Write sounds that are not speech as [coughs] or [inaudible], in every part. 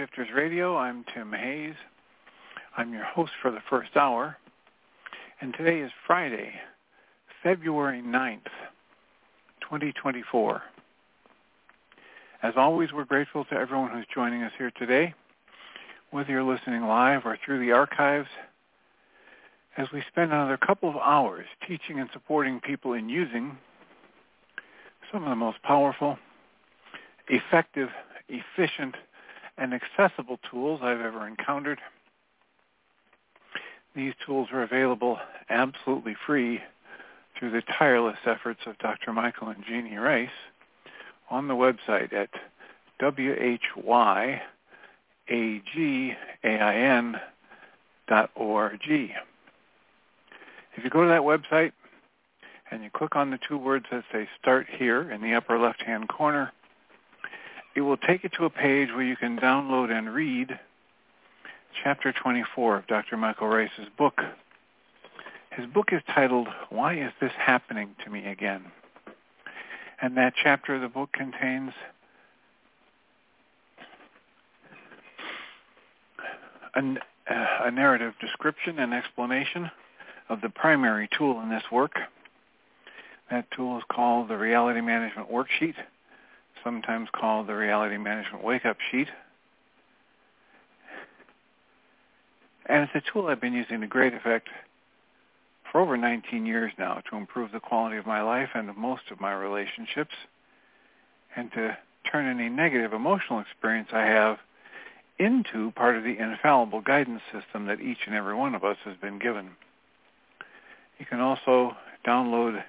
Shifters Radio. I'm Tim Hayes. I'm your host for the first hour. And today is Friday, February 9th, 2024. As always, we're grateful to everyone who's joining us here today, whether you're listening live or through the archives, as we spend another couple of hours teaching and supporting people in using some of the most powerful, effective, efficient, and accessible tools I've ever encountered. These tools are available absolutely free through the tireless efforts of Dr. Michael and Jeanie Ryce on the website at whyagain.org. If you go to that website and you click on the two words that say Start Here in the upper left-hand corner, it will take you to a page where you can download and read chapter 24 of Dr. Michael Ryce's book. His book is titled, Why Is This Happening to Me Again? And that chapter of the book contains a, uh, a narrative description and explanation of the primary tool in this work. That tool is called the Reality Management Worksheet sometimes called the Reality Management Wake-Up Sheet. And it's a tool I've been using to great effect for over 19 years now to improve the quality of my life and most of my relationships and to turn any negative emotional experience I have into part of the infallible guidance system that each and every one of us has been given. You can also download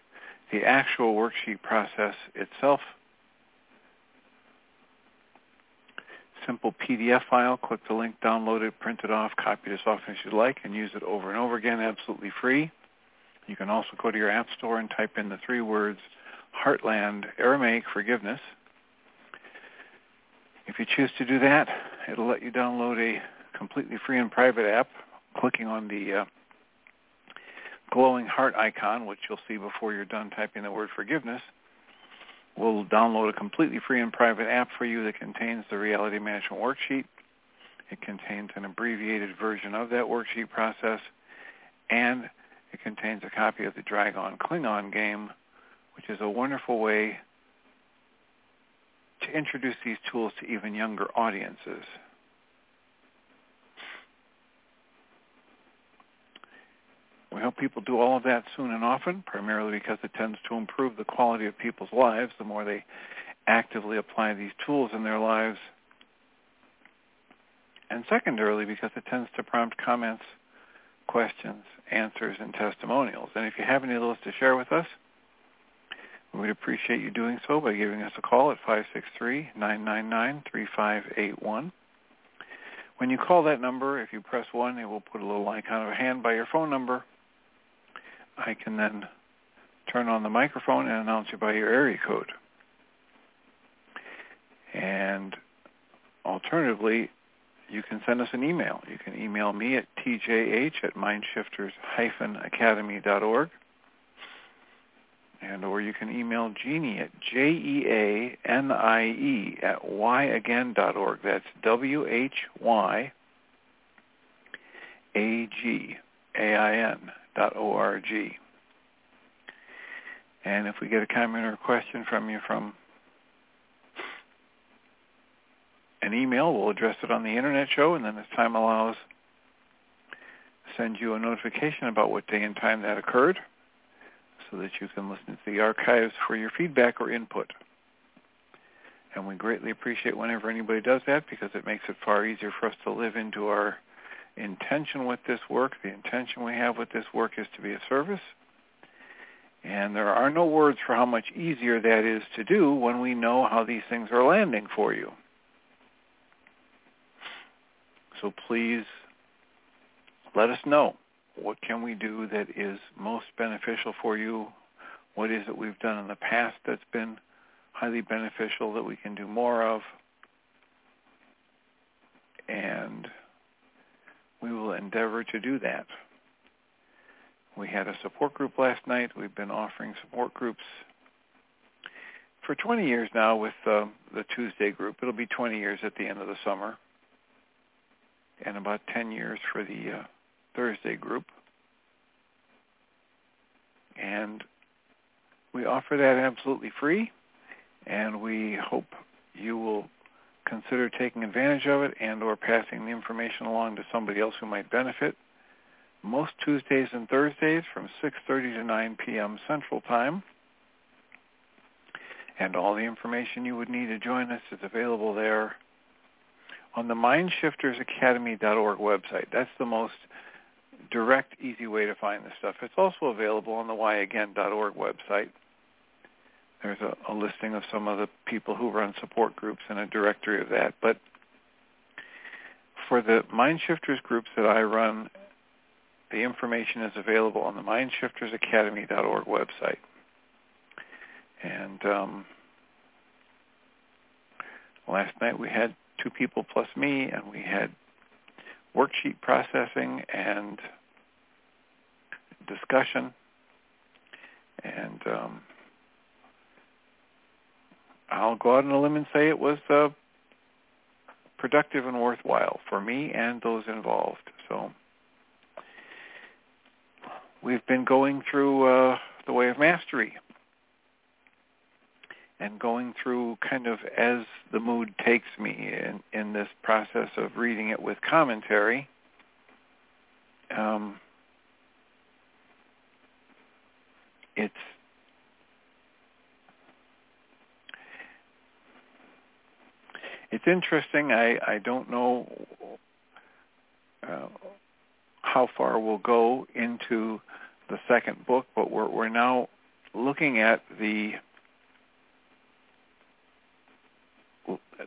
the actual worksheet process itself simple PDF file. Click the link, download it, print it off, copy it as often as you like, and use it over and over again absolutely free. You can also go to your app store and type in the three words Heartland Aramaic Forgiveness. If you choose to do that, it'll let you download a completely free and private app, clicking on the uh, glowing heart icon, which you'll see before you're done typing the word forgiveness We'll download a completely free and private app for you that contains the reality management worksheet. It contains an abbreviated version of that worksheet process, and it contains a copy of the Dragon Klingon game, which is a wonderful way to introduce these tools to even younger audiences. We hope people do all of that soon and often, primarily because it tends to improve the quality of people's lives the more they actively apply these tools in their lives. And secondarily, because it tends to prompt comments, questions, answers, and testimonials. And if you have any of those to share with us, we would appreciate you doing so by giving us a call at 563-999-3581. When you call that number, if you press 1, it will put a little icon of a hand by your phone number I can then turn on the microphone and announce you by your area code. And alternatively, you can send us an email. You can email me at tjh at mindshifters-academy.org. And or you can email Jeanie at J-E-A-N-I-E at whyagain.org. That's W-H-Y-A-G-A-I-N dot O-R-G. And if we get a comment or a question from you from an email, we'll address it on the internet show, and then as time allows, send you a notification about what day and time that occurred so that you can listen to the archives for your feedback or input. And we greatly appreciate whenever anybody does that because it makes it far easier for us to live into our intention with this work. The intention we have with this work is to be a service. And there are no words for how much easier that is to do when we know how these things are landing for you. So please let us know what can we do that is most beneficial for you? What is it we've done in the past that's been highly beneficial that we can do more of? And we will endeavor to do that. We had a support group last night. We've been offering support groups for 20 years now with uh, the Tuesday group. It'll be 20 years at the end of the summer and about 10 years for the uh, Thursday group. And we offer that absolutely free, and we hope you will consider taking advantage of it and or passing the information along to somebody else who might benefit. Most Tuesdays and Thursdays from 6.30 to 9 p.m. Central Time. And all the information you would need to join us is available there on the MindShiftersAcademy.org website. That's the most direct, easy way to find this stuff. It's also available on the whyagain.org website. There's a, a listing of some of the people who run support groups and a directory of that. But for the Mindshifters groups that I run, the information is available on the MindShiftersAcademy.org website. And um, last night we had two people plus me, and we had worksheet processing and discussion. And um, I'll go out on a limb and say it was uh, productive and worthwhile for me and those involved. So we've been going through uh, the way of mastery and going through kind of as the mood takes me in, in this process of reading it with commentary. Um, it's it's interesting. I I don't know uh, how far we'll go into the second book, but we're we're now looking at the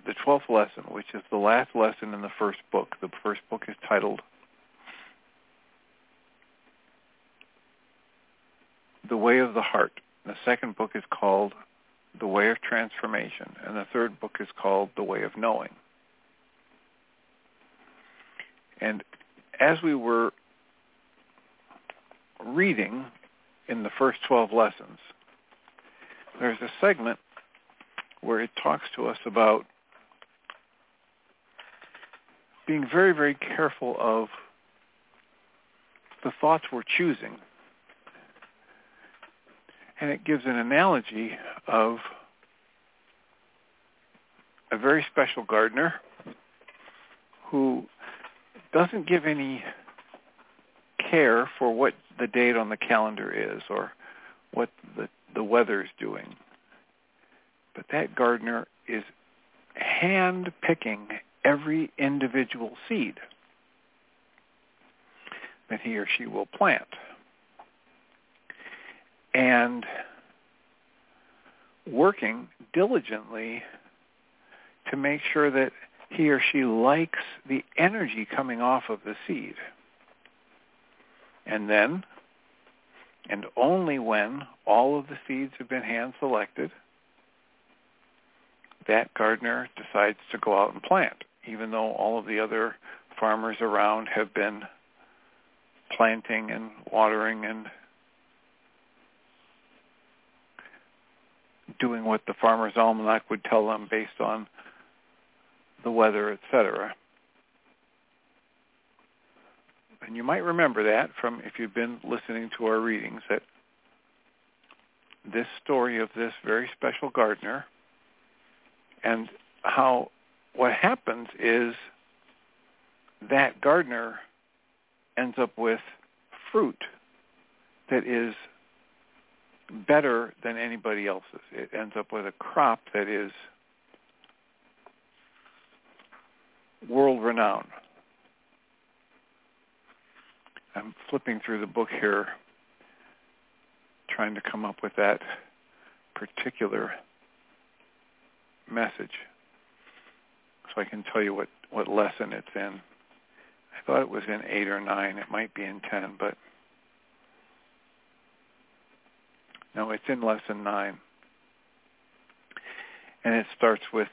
the 12th lesson, which is the last lesson in the first book. The first book is titled The Way of the Heart. The second book is called The Way of Transformation. And the third book is called The Way of Knowing. And as we were reading in the first 12 lessons, there's a segment where it talks to us about being very, very careful of the thoughts we're choosing. And it gives an analogy of a very special gardener who doesn't give any care for what the date on the calendar is or what the, the weather's doing. But that gardener is hand picking every individual seed that he or she will plant. And working diligently to make sure that he or she likes the energy coming off of the seed. And then, and only when all of the seeds have been hand selected, that gardener decides to go out and plant even though all of the other farmers around have been planting and watering and doing what the farmer's almanac would tell them based on the weather, etc. And you might remember that from if you've been listening to our readings that this story of this very special gardener and how what happens is that gardener ends up with fruit that is better than anybody else's. It ends up with a crop that is world renowned. I'm flipping through the book here, trying to come up with that particular message so I can tell you what, what lesson it's in. I thought it was in 8 or 9. It might be in 10, but no, it's in lesson 9. And it starts with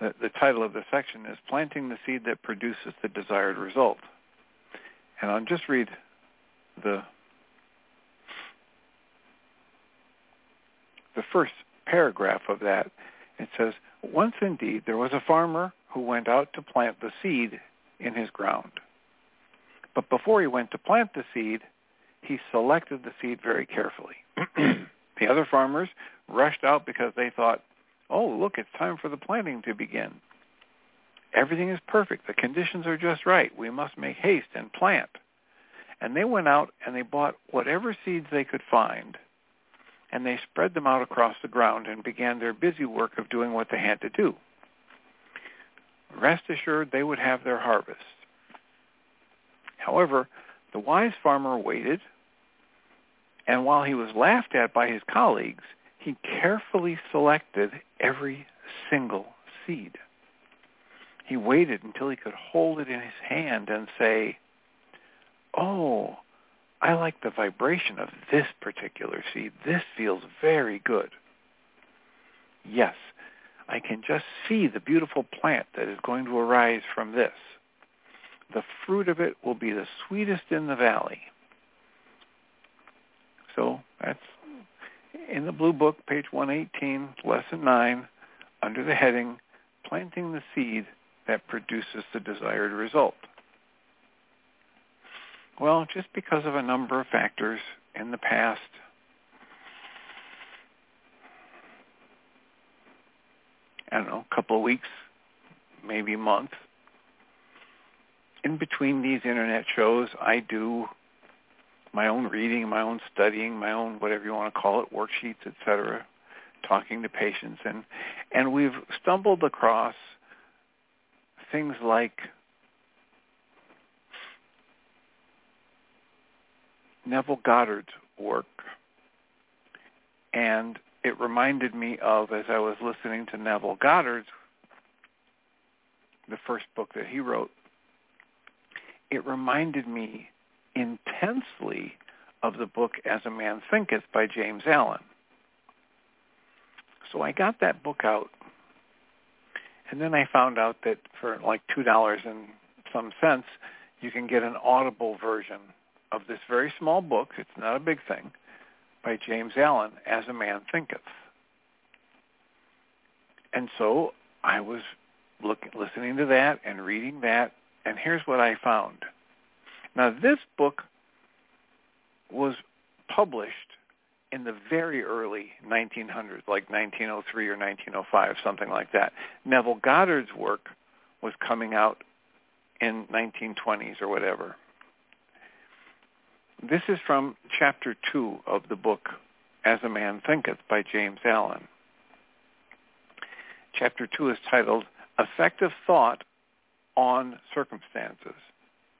the, the title of the section is Planting the Seed That Produces the Desired Result. And I'll just read the the first paragraph of that. It says, Once indeed there was a farmer who went out to plant the seed in his ground. But before he went to plant the seed, he selected the seed very carefully. [clears throat] the other farmers rushed out because they thought, oh, look, it's time for the planting to begin. Everything is perfect. The conditions are just right. We must make haste and plant. And they went out and they bought whatever seeds they could find, and they spread them out across the ground and began their busy work of doing what they had to do. Rest assured they would have their harvest. However, the wise farmer waited, and while he was laughed at by his colleagues, he carefully selected every single seed. He waited until he could hold it in his hand and say, oh, I like the vibration of this particular seed. This feels very good. Yes, I can just see the beautiful plant that is going to arise from this. The fruit of it will be the sweetest in the valley. So that's in the Blue Book, page 118, Lesson 9, under the heading, Planting the Seed That Produces the Desired Result. Well, just because of a number of factors in the past, I don't know, a couple of weeks, maybe a month, in between these internet shows, I do my own reading, my own studying, my own whatever you want to call it, worksheets, etc., talking to patients, and and we've stumbled across things like Neville Goddard's work, and it reminded me of as I was listening to Neville Goddard's the first book that he wrote. It reminded me intensely of the book As a Man Thinketh by James Allen. So I got that book out, and then I found out that for like two dollars and some cents, you can get an audible version of this very small book. It's not a big thing by James Allen, As a Man Thinketh. And so I was looking, listening to that and reading that, and here's what I found. Now, this book was published in the very early 1900s, like 1903 or 1905, something like that. Neville Goddard's work was coming out in 1920s or whatever. This is from chapter 2 of the book As a Man Thinketh by James Allen. Chapter 2 is titled Effective Thought on Circumstances.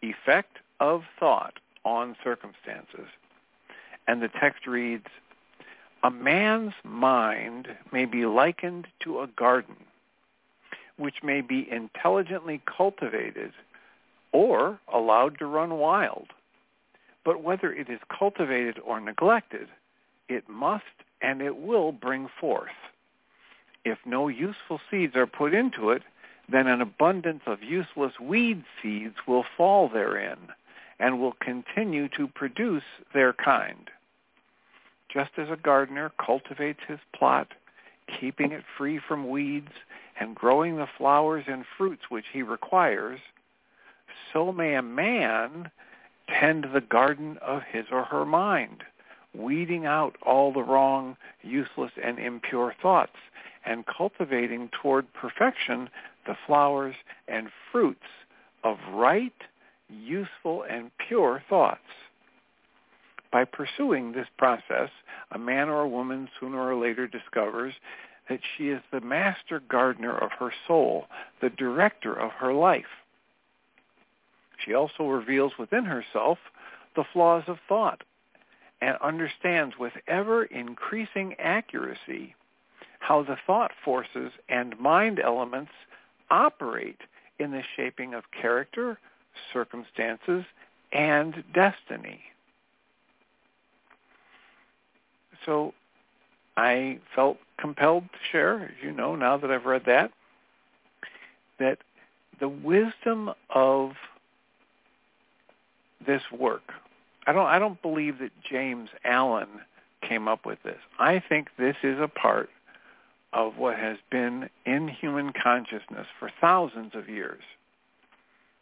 Effect of thought on circumstances. And the text reads, a man's mind may be likened to a garden, which may be intelligently cultivated or allowed to run wild. But whether it is cultivated or neglected, it must and it will bring forth. If no useful seeds are put into it, then an abundance of useless weed seeds will fall therein and will continue to produce their kind. Just as a gardener cultivates his plot, keeping it free from weeds and growing the flowers and fruits which he requires, so may a man tend the garden of his or her mind, weeding out all the wrong, useless, and impure thoughts, and cultivating toward perfection the flowers and fruits of right, useful, and pure thoughts. By pursuing this process, a man or a woman sooner or later discovers that she is the master gardener of her soul, the director of her life. She also reveals within herself the flaws of thought and understands with ever increasing accuracy how the thought forces and mind elements operate in the shaping of character, circumstances, and destiny. So I felt compelled to share, as you know, now that I've read that, that the wisdom of this work, I don't, I don't believe that James Allen came up with this. I think this is a part of what has been in human consciousness for thousands of years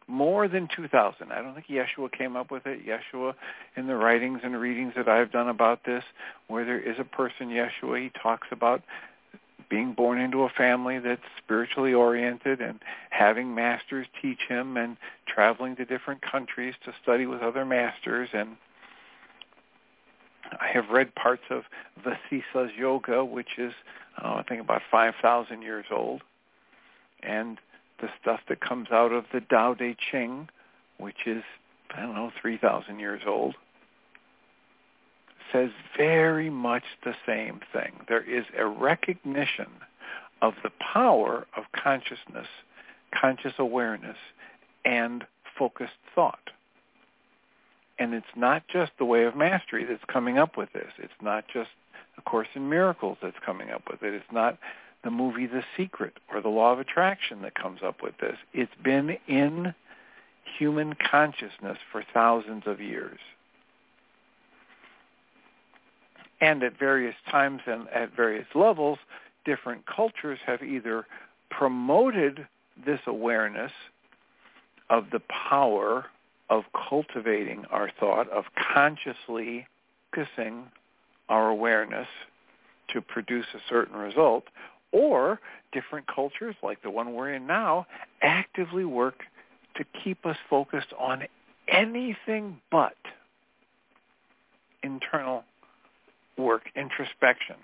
more than 2,000. I don't think Yeshua came up with it. Yeshua, in the writings and readings that I've done about this, where there is a person, Yeshua, he talks about being born into a family that's spiritually oriented and having masters teach him and traveling to different countries to study with other masters and I have read parts of Vasistha's Yoga, which is, uh, I think, about 5,000 years old. And the stuff that comes out of the Tao Te Ching, which is, I don't know, 3,000 years old, says very much the same thing. There is a recognition of the power of consciousness, conscious awareness, and focused thought. And it's not just the way of mastery that's coming up with this. It's not just A Course in Miracles that's coming up with it. It's not the movie The Secret or the law of attraction that comes up with this. It's been in human consciousness for thousands of years. And at various times and at various levels, different cultures have either promoted this awareness of the power of cultivating our thought, of consciously focusing our awareness to produce a certain result, or different cultures like the one we're in now actively work to keep us focused on anything but internal work, introspection,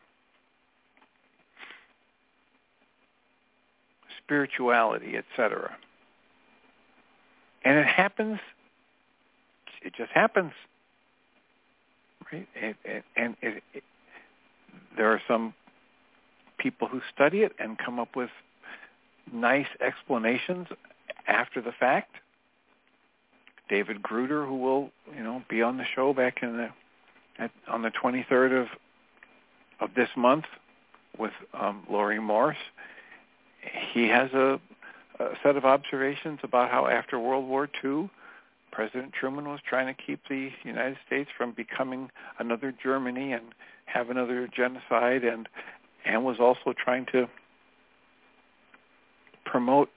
spirituality, etc. And it happens, it just happens, right? And, and, and it, it, there are some people who study it and come up with nice explanations after the fact. David Gruder, who will, you know, be on the show back in the at, on the 23rd of of this month with um, Laurie Morse. He has a, a set of observations about how after World War II, President Truman was trying to keep the United States from becoming another Germany and have another genocide and and was also trying to promote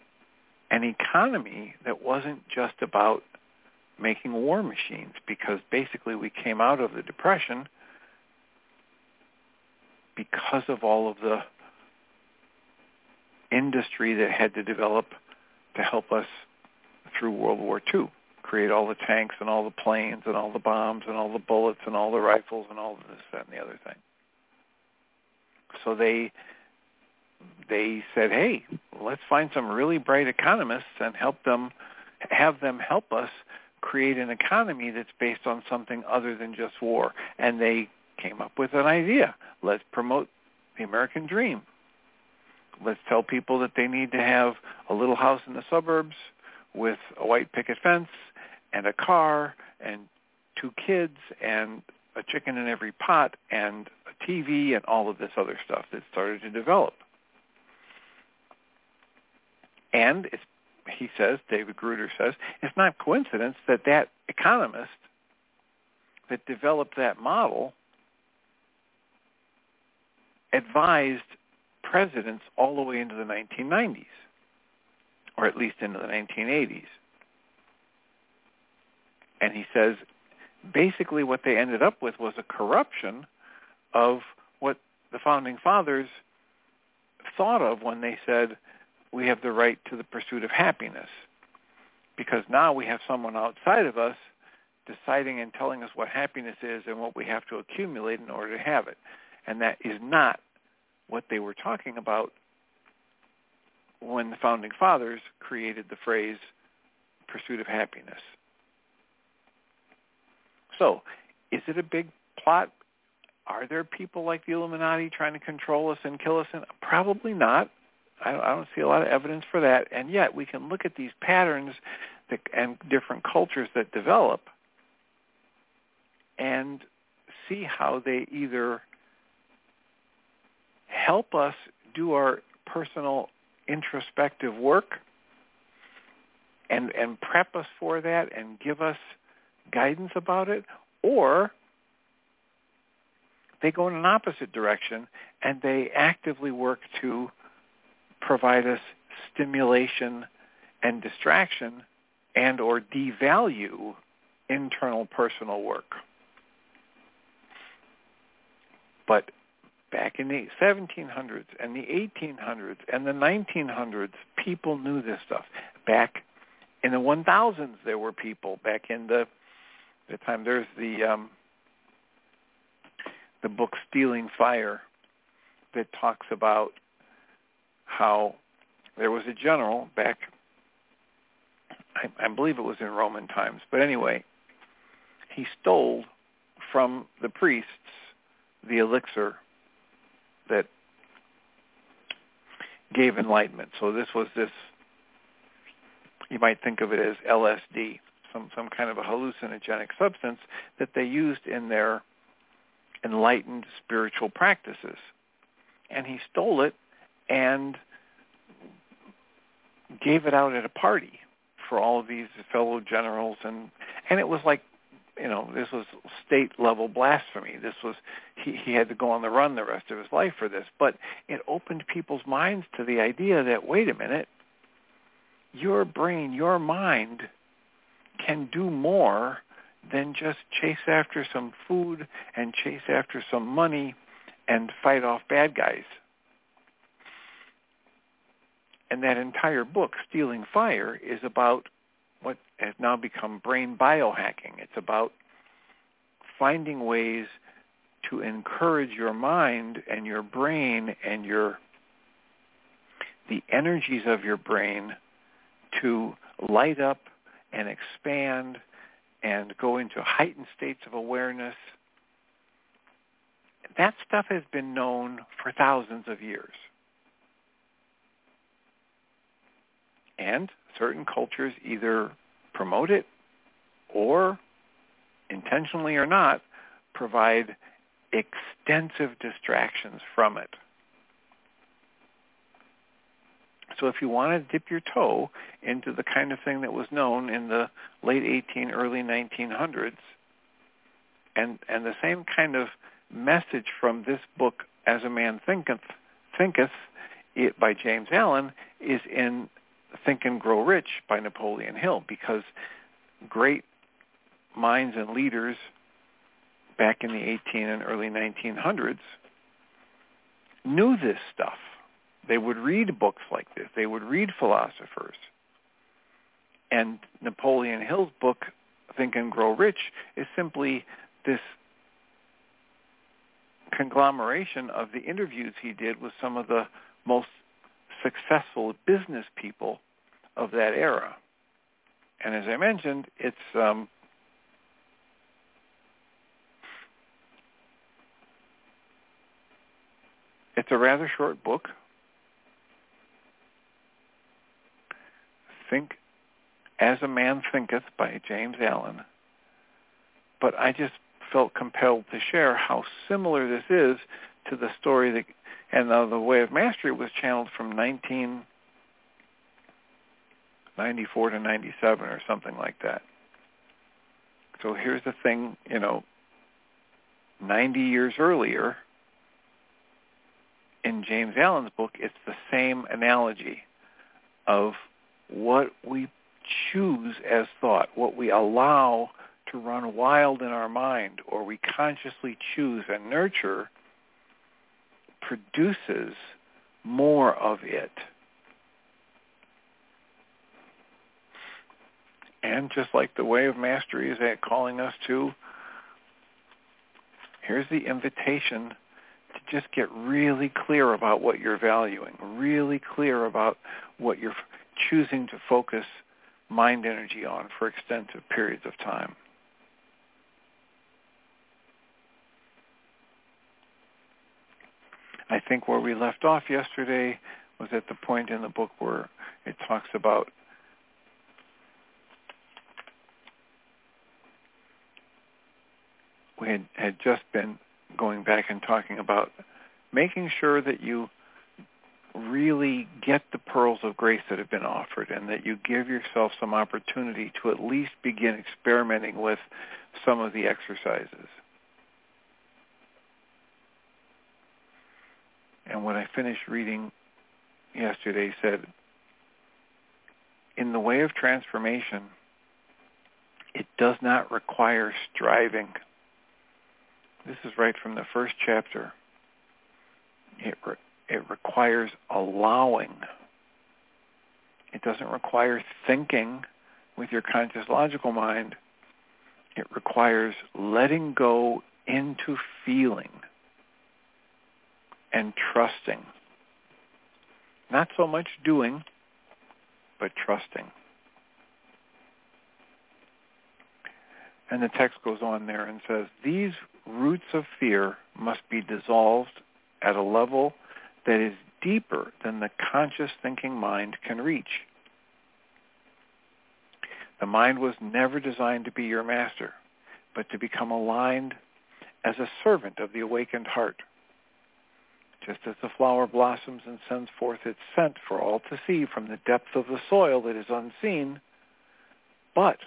an economy that wasn't just about making war machines because basically we came out of the depression because of all of the industry that had to develop to help us through World War II, create all the tanks and all the planes and all the bombs and all the bullets and all the rifles and all this, that, and the other thing. So they they said, "Hey, let's find some really bright economists and help them have them help us create an economy that's based on something other than just war." And they came up with an idea. Let's promote the American dream. Let's tell people that they need to have a little house in the suburbs with a white picket fence and a car and two kids and a chicken in every pot and a TV and all of this other stuff that started to develop. And he says, David Gruder says, it's not coincidence that that economist that developed that model advised presidents all the way into the 1990s, or at least into the 1980s. And he says basically what they ended up with was a corruption of what the founding fathers thought of when they said we have the right to the pursuit of happiness. Because now we have someone outside of us deciding and telling us what happiness is and what we have to accumulate in order to have it. And that is not what they were talking about when the founding fathers created the phrase pursuit of happiness. So, is it a big plot? Are there people like the Illuminati trying to control us and kill us? And probably not. I don't see a lot of evidence for that. And yet, we can look at these patterns that, and different cultures that develop and see how they either help us do our personal introspective work and and prep us for that and give us guidance about it or they go in an opposite direction and they actively work to provide us stimulation and distraction and or devalue internal personal work. But back in the 1700s and the 1800s and the 1900s, people knew this stuff. Back in the 1000s, there were people. Back in the the time, there's the um, the book Stealing Fire that talks about how there was a general back. I, I believe it was in Roman times, but anyway, he stole from the priests the elixir that gave enlightenment. So this was this, you might think of it as LSD, some, some kind of a hallucinogenic substance that they used in their enlightened spiritual practices. And he stole it and gave it out at a party for all of these fellow generals and and it was like you know, this was state level blasphemy. This was he, he had to go on the run the rest of his life for this. But it opened people's minds to the idea that wait a minute, your brain, your mind can do more than just chase after some food and chase after some money and fight off bad guys. And that entire book, Stealing Fire, is about what has now become brain biohacking. It's about finding ways to encourage your mind and your brain and your the energies of your brain to light up and expand and go into heightened states of awareness. That stuff has been known for thousands of years. And certain cultures either promote it or, intentionally or not, provide extensive distractions from it. So if you want to dip your toe into the kind of thing that was known in the late 18, early 1900s, and, and the same kind of message from this book, As a Man Thinketh, Thinketh it, by James Allen, is in Think and Grow Rich by Napoleon Hill because great minds and leaders back in the 18 and early 1900s knew this stuff. They would read books like this. They would read philosophers. And Napoleon Hill's book, Think and Grow Rich, is simply this conglomeration of the interviews he did with some of the most successful business people of that era. And as I mentioned, it's um, it's a rather short book. Think as a Man Thinketh by James Allen. But I just felt compelled to share how similar this is to the story that and the Way of Mastery was channeled from 1994 to 97 or something like that. So here's the thing, you know, 90 years earlier, in James Allen's book, it's the same analogy of what we choose as thought, what we allow to run wild in our mind or we consciously choose and nurture produces more of it. And just like the way of mastery is at calling us to, here's the invitation to just get really clear about what you're valuing, really clear about what you're choosing to focus mind energy on for extensive periods of time. I think where we left off yesterday was at the point in the book where it talks about we had, had just been going back and talking about making sure that you really get the pearls of grace that have been offered and that you give yourself some opportunity to at least begin experimenting with some of the exercises. And what I finished reading yesterday said, in the way of transformation, it does not require striving. This is right from the first chapter. It, re- it requires allowing. It doesn't require thinking with your conscious logical mind. It requires letting go into feeling and trusting. Not so much doing, but trusting. And the text goes on there and says, these roots of fear must be dissolved at a level that is deeper than the conscious thinking mind can reach. The mind was never designed to be your master, but to become aligned as a servant of the awakened heart. Just as the flower blossoms and sends forth its scent for all to see from the depth of the soil that is unseen, but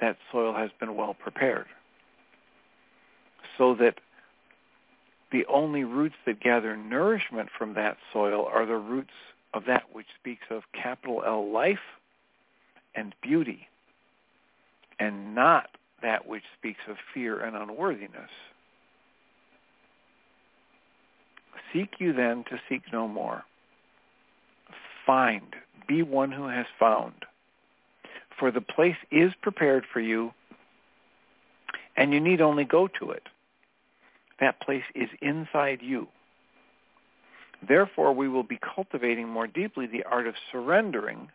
that soil has been well prepared. So that the only roots that gather nourishment from that soil are the roots of that which speaks of capital L life and beauty, and not that which speaks of fear and unworthiness. Seek you then to seek no more. Find, be one who has found. For the place is prepared for you, and you need only go to it. That place is inside you. Therefore, we will be cultivating more deeply the art of surrendering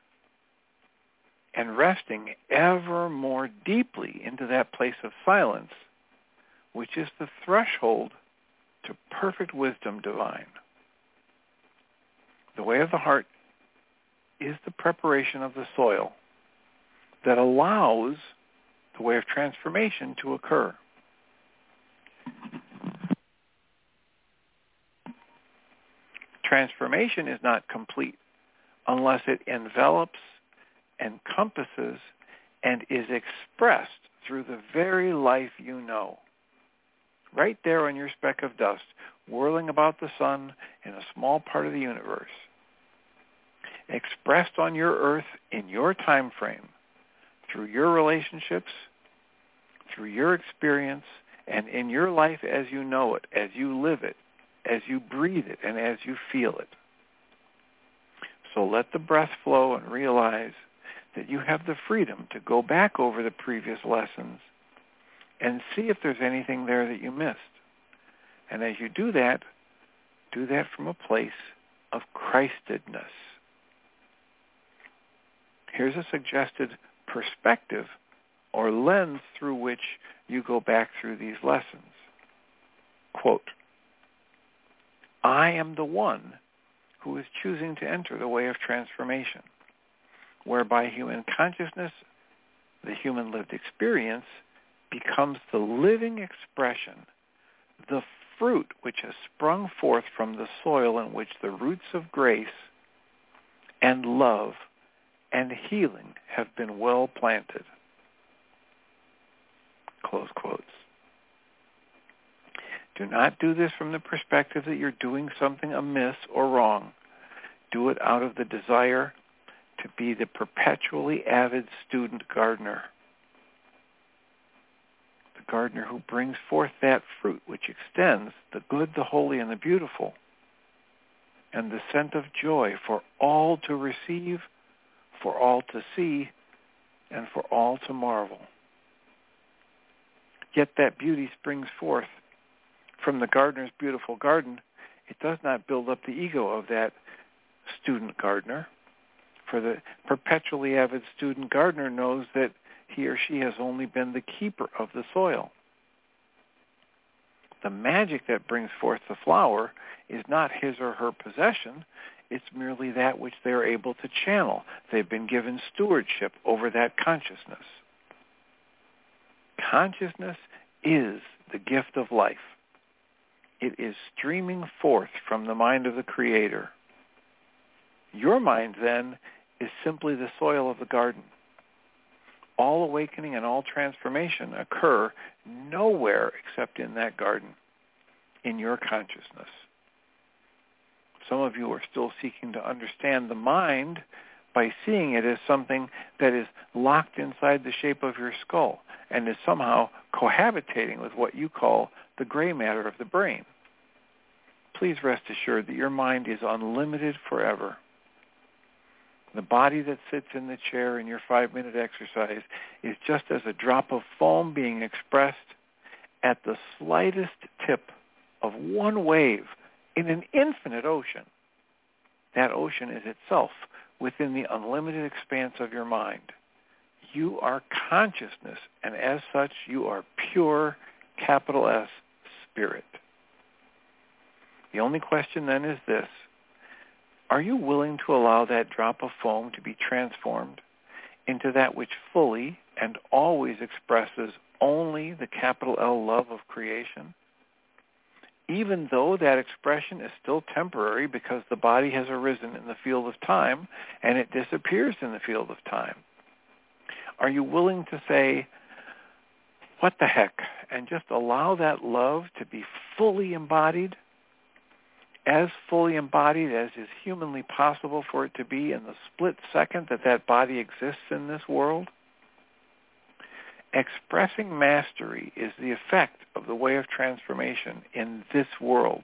and resting ever more deeply into that place of silence, which is the threshold to perfect wisdom divine. The way of the heart is the preparation of the soil that allows the way of transformation to occur. Transformation is not complete unless it envelops, encompasses, and is expressed through the very life you know right there on your speck of dust, whirling about the sun in a small part of the universe. Expressed on your earth in your time frame, through your relationships, through your experience, and in your life as you know it, as you live it, as you breathe it, and as you feel it. So let the breath flow and realize that you have the freedom to go back over the previous lessons and see if there's anything there that you missed. And as you do that, do that from a place of Christedness. Here's a suggested perspective or lens through which you go back through these lessons. Quote, I am the one who is choosing to enter the way of transformation, whereby human consciousness, the human lived experience, becomes the living expression, the fruit which has sprung forth from the soil in which the roots of grace and love and healing have been well planted. Close quotes. Do not do this from the perspective that you're doing something amiss or wrong. Do it out of the desire to be the perpetually avid student gardener The gardener who brings forth that fruit which extends the good, the holy, and the beautiful, and the scent of joy for all to receive, for all to see, and for all to marvel. Yet that beauty springs forth from the gardener's beautiful garden. It does not build up the ego of that student gardener. For the perpetually avid student gardener knows that he or she has only been the keeper of the soil. The magic that brings forth the flower is not his or her possession. It's merely that which they are able to channel. They've been given stewardship over that consciousness. Consciousness is the gift of life. It is streaming forth from the mind of the Creator. Your mind, then, is simply the soil of the garden. All awakening and all transformation occur nowhere except in that garden, in your consciousness. Some of you are still seeking to understand the mind by seeing it as something that is locked inside the shape of your skull and is somehow cohabitating with what you call the gray matter of the brain. Please rest assured that your mind is unlimited forever. The body that sits in the chair in your five-minute exercise is just as a drop of foam being expressed at the slightest tip of one wave in an infinite ocean. That ocean is itself within the unlimited expanse of your mind. You are consciousness, and as such, you are pure, capital S, spirit. The only question then is this. Are you willing to allow that drop of foam to be transformed into that which fully and always expresses only the capital L love of creation? even though that expression is still temporary because the body has arisen in the field of time and it disappears in the field of time? Are you willing to say, what the heck, and just allow that love to be fully embodied, as fully embodied as is humanly possible for it to be in the split second that that body exists in this world? Expressing mastery is the effect of the way of transformation in this world,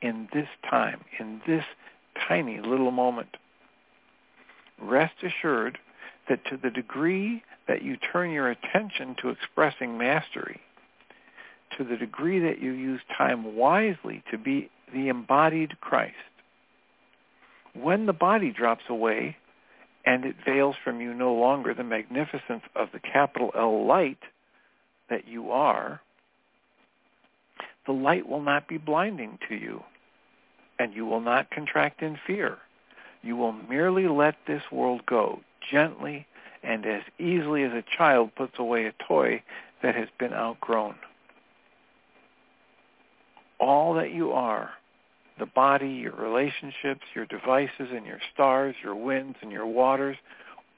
in this time, in this tiny little moment. Rest assured that to the degree that you turn your attention to expressing mastery, to the degree that you use time wisely to be the embodied Christ, when the body drops away, and it veils from you no longer the magnificence of the capital L light that you are, the light will not be blinding to you, and you will not contract in fear. You will merely let this world go gently and as easily as a child puts away a toy that has been outgrown. All that you are the body, your relationships, your devices and your stars, your winds and your waters,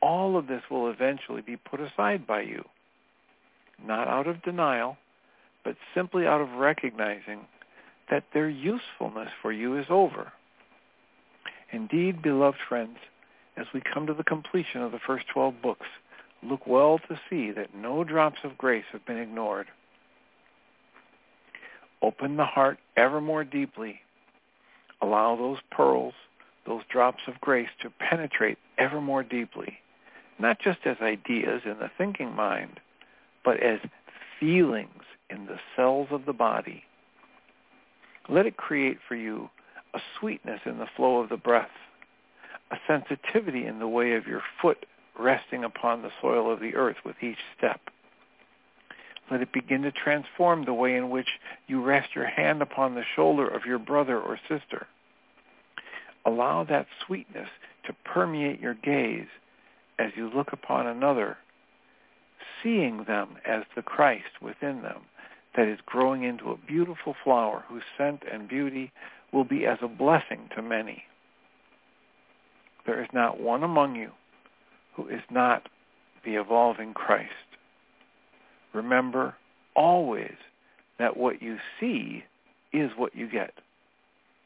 all of this will eventually be put aside by you. Not out of denial, but simply out of recognizing that their usefulness for you is over. Indeed, beloved friends, as we come to the completion of the first 12 books, look well to see that no drops of grace have been ignored. Open the heart ever more deeply allow those pearls, those drops of grace to penetrate ever more deeply, not just as ideas in the thinking mind, but as feelings in the cells of the body. Let it create for you a sweetness in the flow of the breath, a sensitivity in the way of your foot resting upon the soil of the earth with each step. Let it begin to transform the way in which you rest your hand upon the shoulder of your brother or sister. Allow that sweetness to permeate your gaze as you look upon another, seeing them as the Christ within them that is growing into a beautiful flower whose scent and beauty will be as a blessing to many. There is not one among you who is not the evolving Christ. Remember always that what you see is what you get.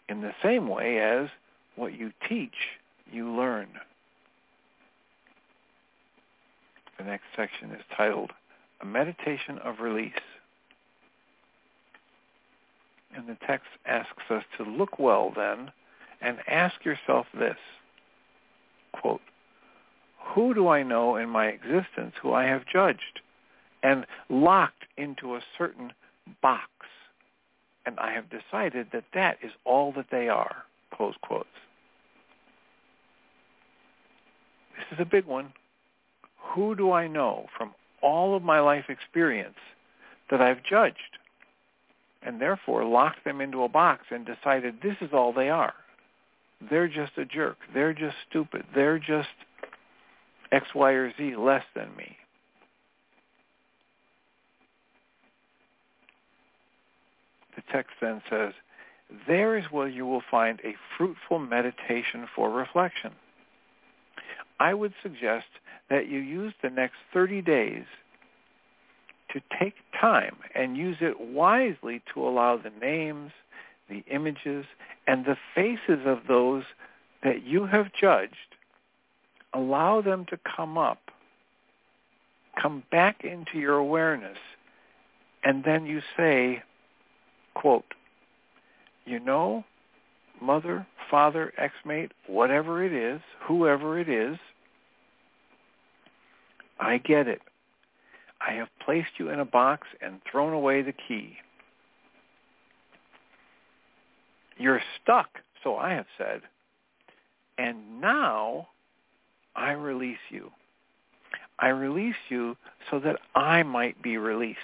In the same way as what you teach, you learn. The next section is titled A Meditation of Release. And the text asks us to look well then and ask yourself this, quote, who do I know in my existence who I have judged and locked into a certain box? And I have decided that that is all that they are, close quotes. This is a big one. Who do I know from all of my life experience that I've judged and therefore locked them into a box and decided this is all they are? They're just a jerk. They're just stupid. They're just X, Y, or Z less than me. The text then says, there is where you will find a fruitful meditation for reflection. I would suggest that you use the next 30 days to take time and use it wisely to allow the names, the images, and the faces of those that you have judged, allow them to come up, come back into your awareness, and then you say, quote, you know, mother, father, ex-mate, whatever it is, whoever it is, I get it. I have placed you in a box and thrown away the key. You're stuck, so I have said. And now I release you. I release you so that I might be released.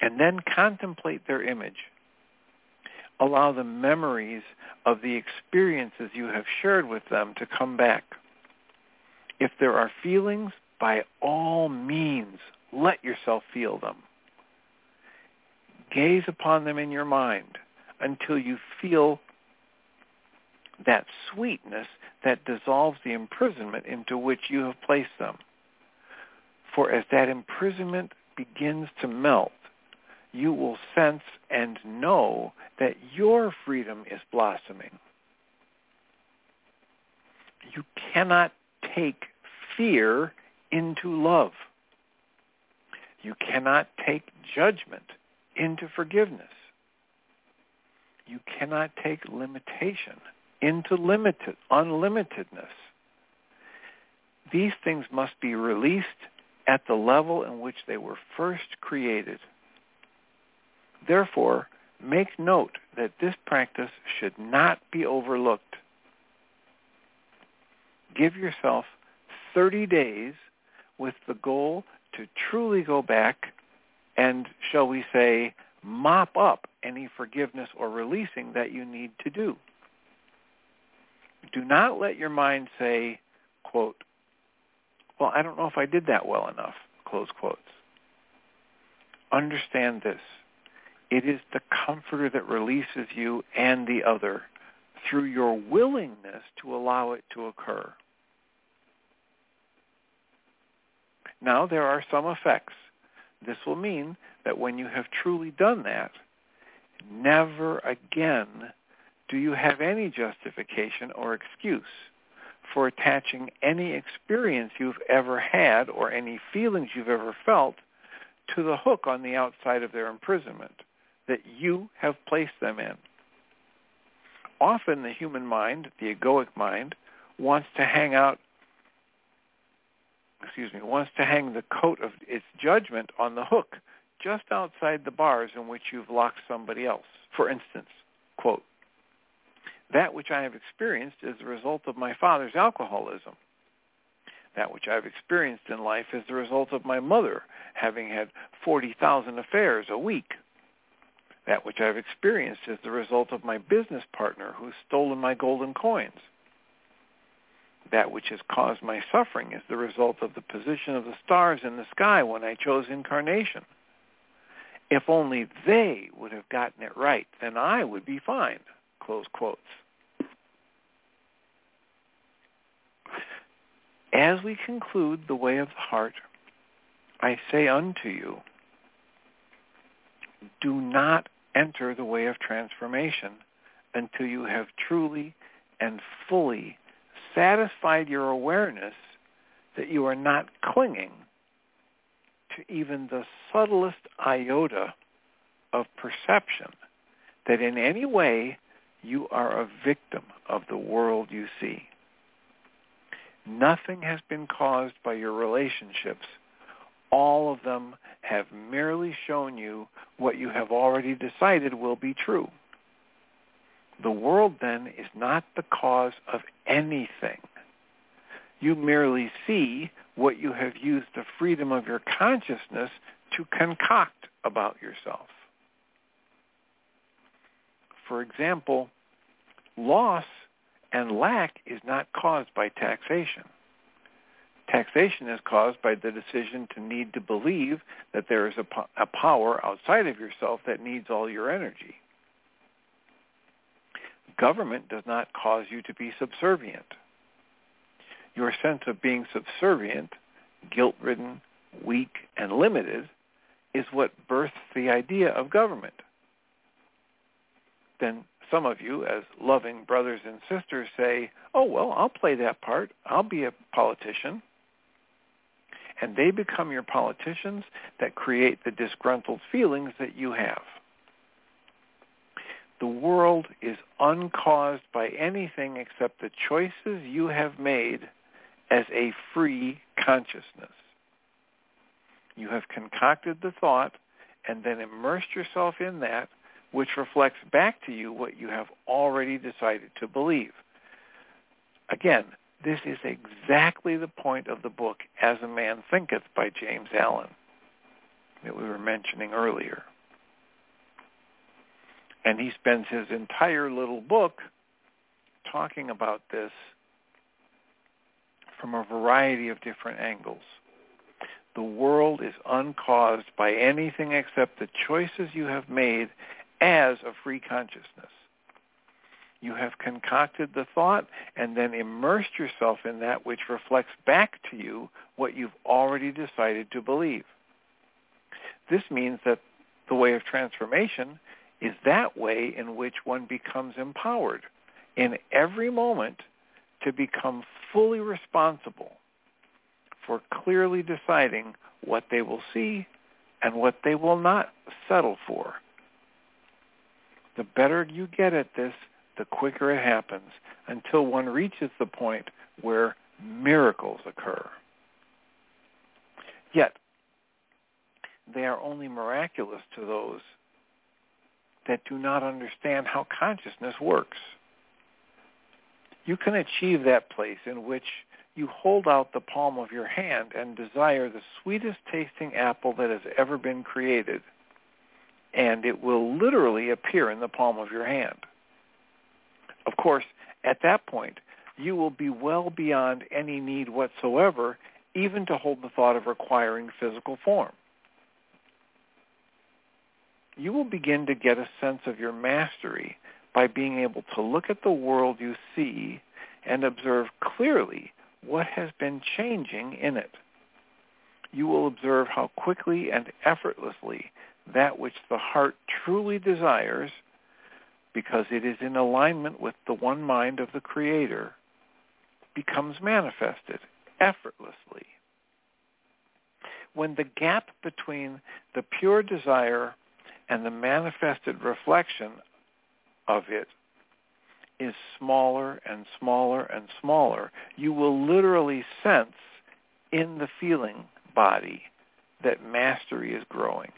And then contemplate their image allow the memories of the experiences you have shared with them to come back. If there are feelings, by all means, let yourself feel them. Gaze upon them in your mind until you feel that sweetness that dissolves the imprisonment into which you have placed them. For as that imprisonment begins to melt, you will sense and know that your freedom is blossoming. You cannot take fear into love. You cannot take judgment into forgiveness. You cannot take limitation into limited unlimitedness. These things must be released at the level in which they were first created. Therefore, make note that this practice should not be overlooked. Give yourself 30 days with the goal to truly go back and, shall we say, mop up any forgiveness or releasing that you need to do. Do not let your mind say, quote, well, I don't know if I did that well enough, close quotes. Understand this. It is the comforter that releases you and the other through your willingness to allow it to occur. Now, there are some effects. This will mean that when you have truly done that, never again do you have any justification or excuse for attaching any experience you've ever had or any feelings you've ever felt to the hook on the outside of their imprisonment that you have placed them in. Often the human mind, the egoic mind, wants to hang out, excuse me, wants to hang the coat of its judgment on the hook just outside the bars in which you've locked somebody else. For instance, quote, that which I have experienced is the result of my father's alcoholism. That which I've experienced in life is the result of my mother having had 40,000 affairs a week. That which I've experienced is the result of my business partner who's stolen my golden coins. That which has caused my suffering is the result of the position of the stars in the sky when I chose incarnation. If only they would have gotten it right, then I would be fine. Close quotes. As we conclude the way of the heart, I say unto you, do not enter the way of transformation until you have truly and fully satisfied your awareness that you are not clinging to even the subtlest iota of perception that in any way you are a victim of the world you see. Nothing has been caused by your relationships. All of them have merely shown you what you have already decided will be true. The world then is not the cause of anything. You merely see what you have used the freedom of your consciousness to concoct about yourself. For example, loss and lack is not caused by taxation. Taxation is caused by the decision to need to believe that there is a, po- a power outside of yourself that needs all your energy. Government does not cause you to be subservient. Your sense of being subservient, guilt-ridden, weak, and limited is what births the idea of government. Then some of you, as loving brothers and sisters, say, oh, well, I'll play that part. I'll be a politician. And they become your politicians that create the disgruntled feelings that you have. The world is uncaused by anything except the choices you have made as a free consciousness. You have concocted the thought and then immersed yourself in that which reflects back to you what you have already decided to believe. Again, this is exactly the point of the book As a Man Thinketh by James Allen that we were mentioning earlier. And he spends his entire little book talking about this from a variety of different angles. The world is uncaused by anything except the choices you have made as a free consciousness. You have concocted the thought and then immersed yourself in that which reflects back to you what you've already decided to believe. This means that the way of transformation is that way in which one becomes empowered in every moment to become fully responsible for clearly deciding what they will see and what they will not settle for. The better you get at this, the quicker it happens until one reaches the point where miracles occur. Yet, they are only miraculous to those that do not understand how consciousness works. You can achieve that place in which you hold out the palm of your hand and desire the sweetest tasting apple that has ever been created and it will literally appear in the palm of your hand. Of course, at that point, you will be well beyond any need whatsoever even to hold the thought of requiring physical form. You will begin to get a sense of your mastery by being able to look at the world you see and observe clearly what has been changing in it. You will observe how quickly and effortlessly that which the heart truly desires because it is in alignment with the one mind of the Creator becomes manifested effortlessly. When the gap between the pure desire and the manifested reflection of it is smaller and smaller and smaller, you will literally sense in the feeling body that mastery is growing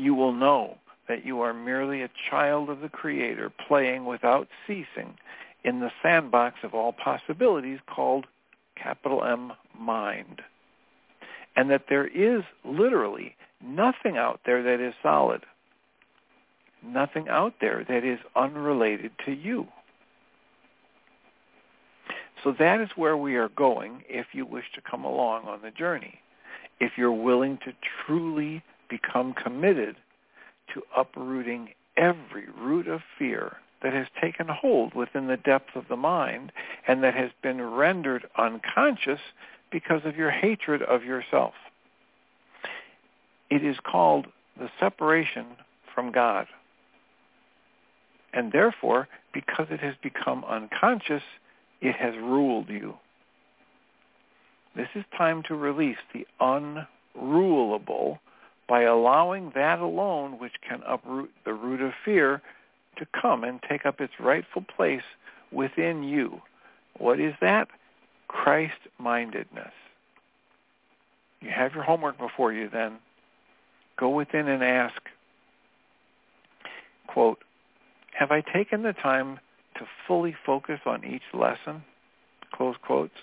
you will know that you are merely a child of the Creator playing without ceasing in the sandbox of all possibilities called capital M mind. And that there is literally nothing out there that is solid. Nothing out there that is unrelated to you. So that is where we are going if you wish to come along on the journey. If you're willing to truly become committed to uprooting every root of fear that has taken hold within the depth of the mind and that has been rendered unconscious because of your hatred of yourself. It is called the separation from God. And therefore, because it has become unconscious, it has ruled you. This is time to release the unrulable by allowing that alone which can uproot the root of fear to come and take up its rightful place within you. What is that? Christ-mindedness. You have your homework before you then. Go within and ask, quote, have I taken the time to fully focus on each lesson? Close quotes.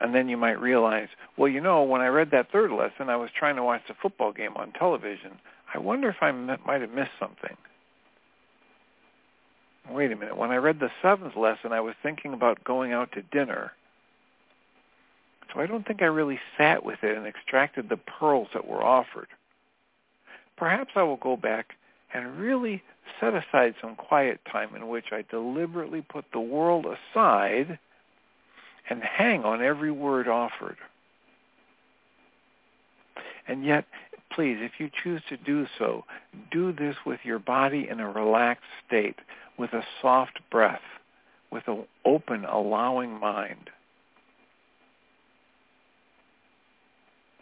And then you might realize, well, you know, when I read that third lesson, I was trying to watch the football game on television. I wonder if I might have missed something. Wait a minute. When I read the seventh lesson, I was thinking about going out to dinner. So I don't think I really sat with it and extracted the pearls that were offered. Perhaps I will go back and really set aside some quiet time in which I deliberately put the world aside and hang on every word offered. And yet, please, if you choose to do so, do this with your body in a relaxed state, with a soft breath, with an open, allowing mind.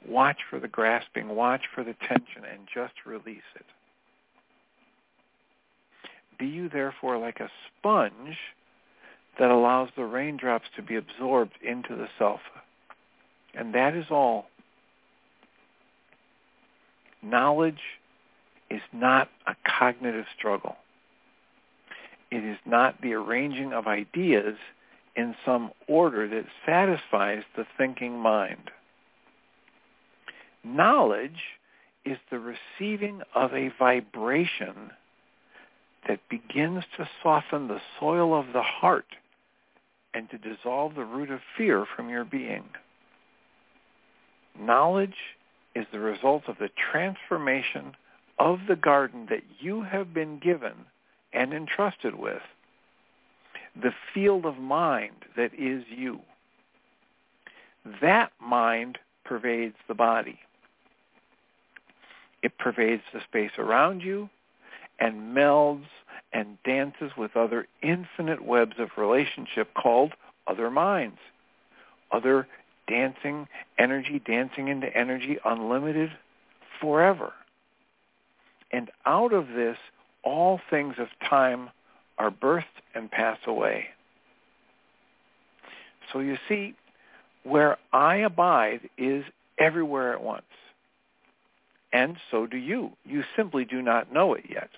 Watch for the grasping, watch for the tension, and just release it. Be you therefore like a sponge that allows the raindrops to be absorbed into the self. And that is all. Knowledge is not a cognitive struggle. It is not the arranging of ideas in some order that satisfies the thinking mind. Knowledge is the receiving of a vibration that begins to soften the soil of the heart and to dissolve the root of fear from your being. Knowledge is the result of the transformation of the garden that you have been given and entrusted with, the field of mind that is you. That mind pervades the body. It pervades the space around you and melds and dances with other infinite webs of relationship called other minds. Other dancing energy, dancing into energy, unlimited forever. And out of this, all things of time are birthed and pass away. So you see, where I abide is everywhere at once. And so do you. You simply do not know it yet.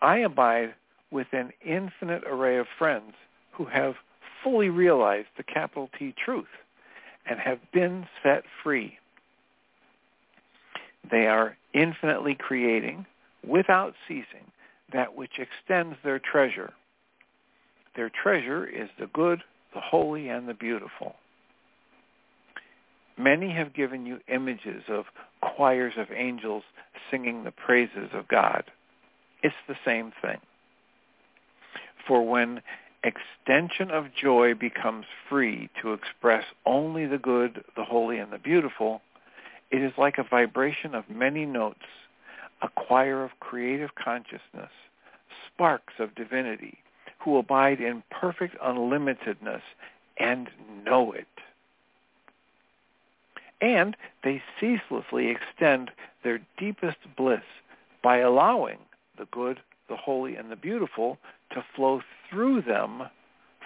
I abide with an infinite array of friends who have fully realized the capital T truth and have been set free. They are infinitely creating, without ceasing, that which extends their treasure. Their treasure is the good, the holy, and the beautiful. Many have given you images of choirs of angels singing the praises of God. It's the same thing. For when extension of joy becomes free to express only the good, the holy, and the beautiful, it is like a vibration of many notes, a choir of creative consciousness, sparks of divinity, who abide in perfect unlimitedness and know it. And they ceaselessly extend their deepest bliss by allowing the good, the holy, and the beautiful to flow through them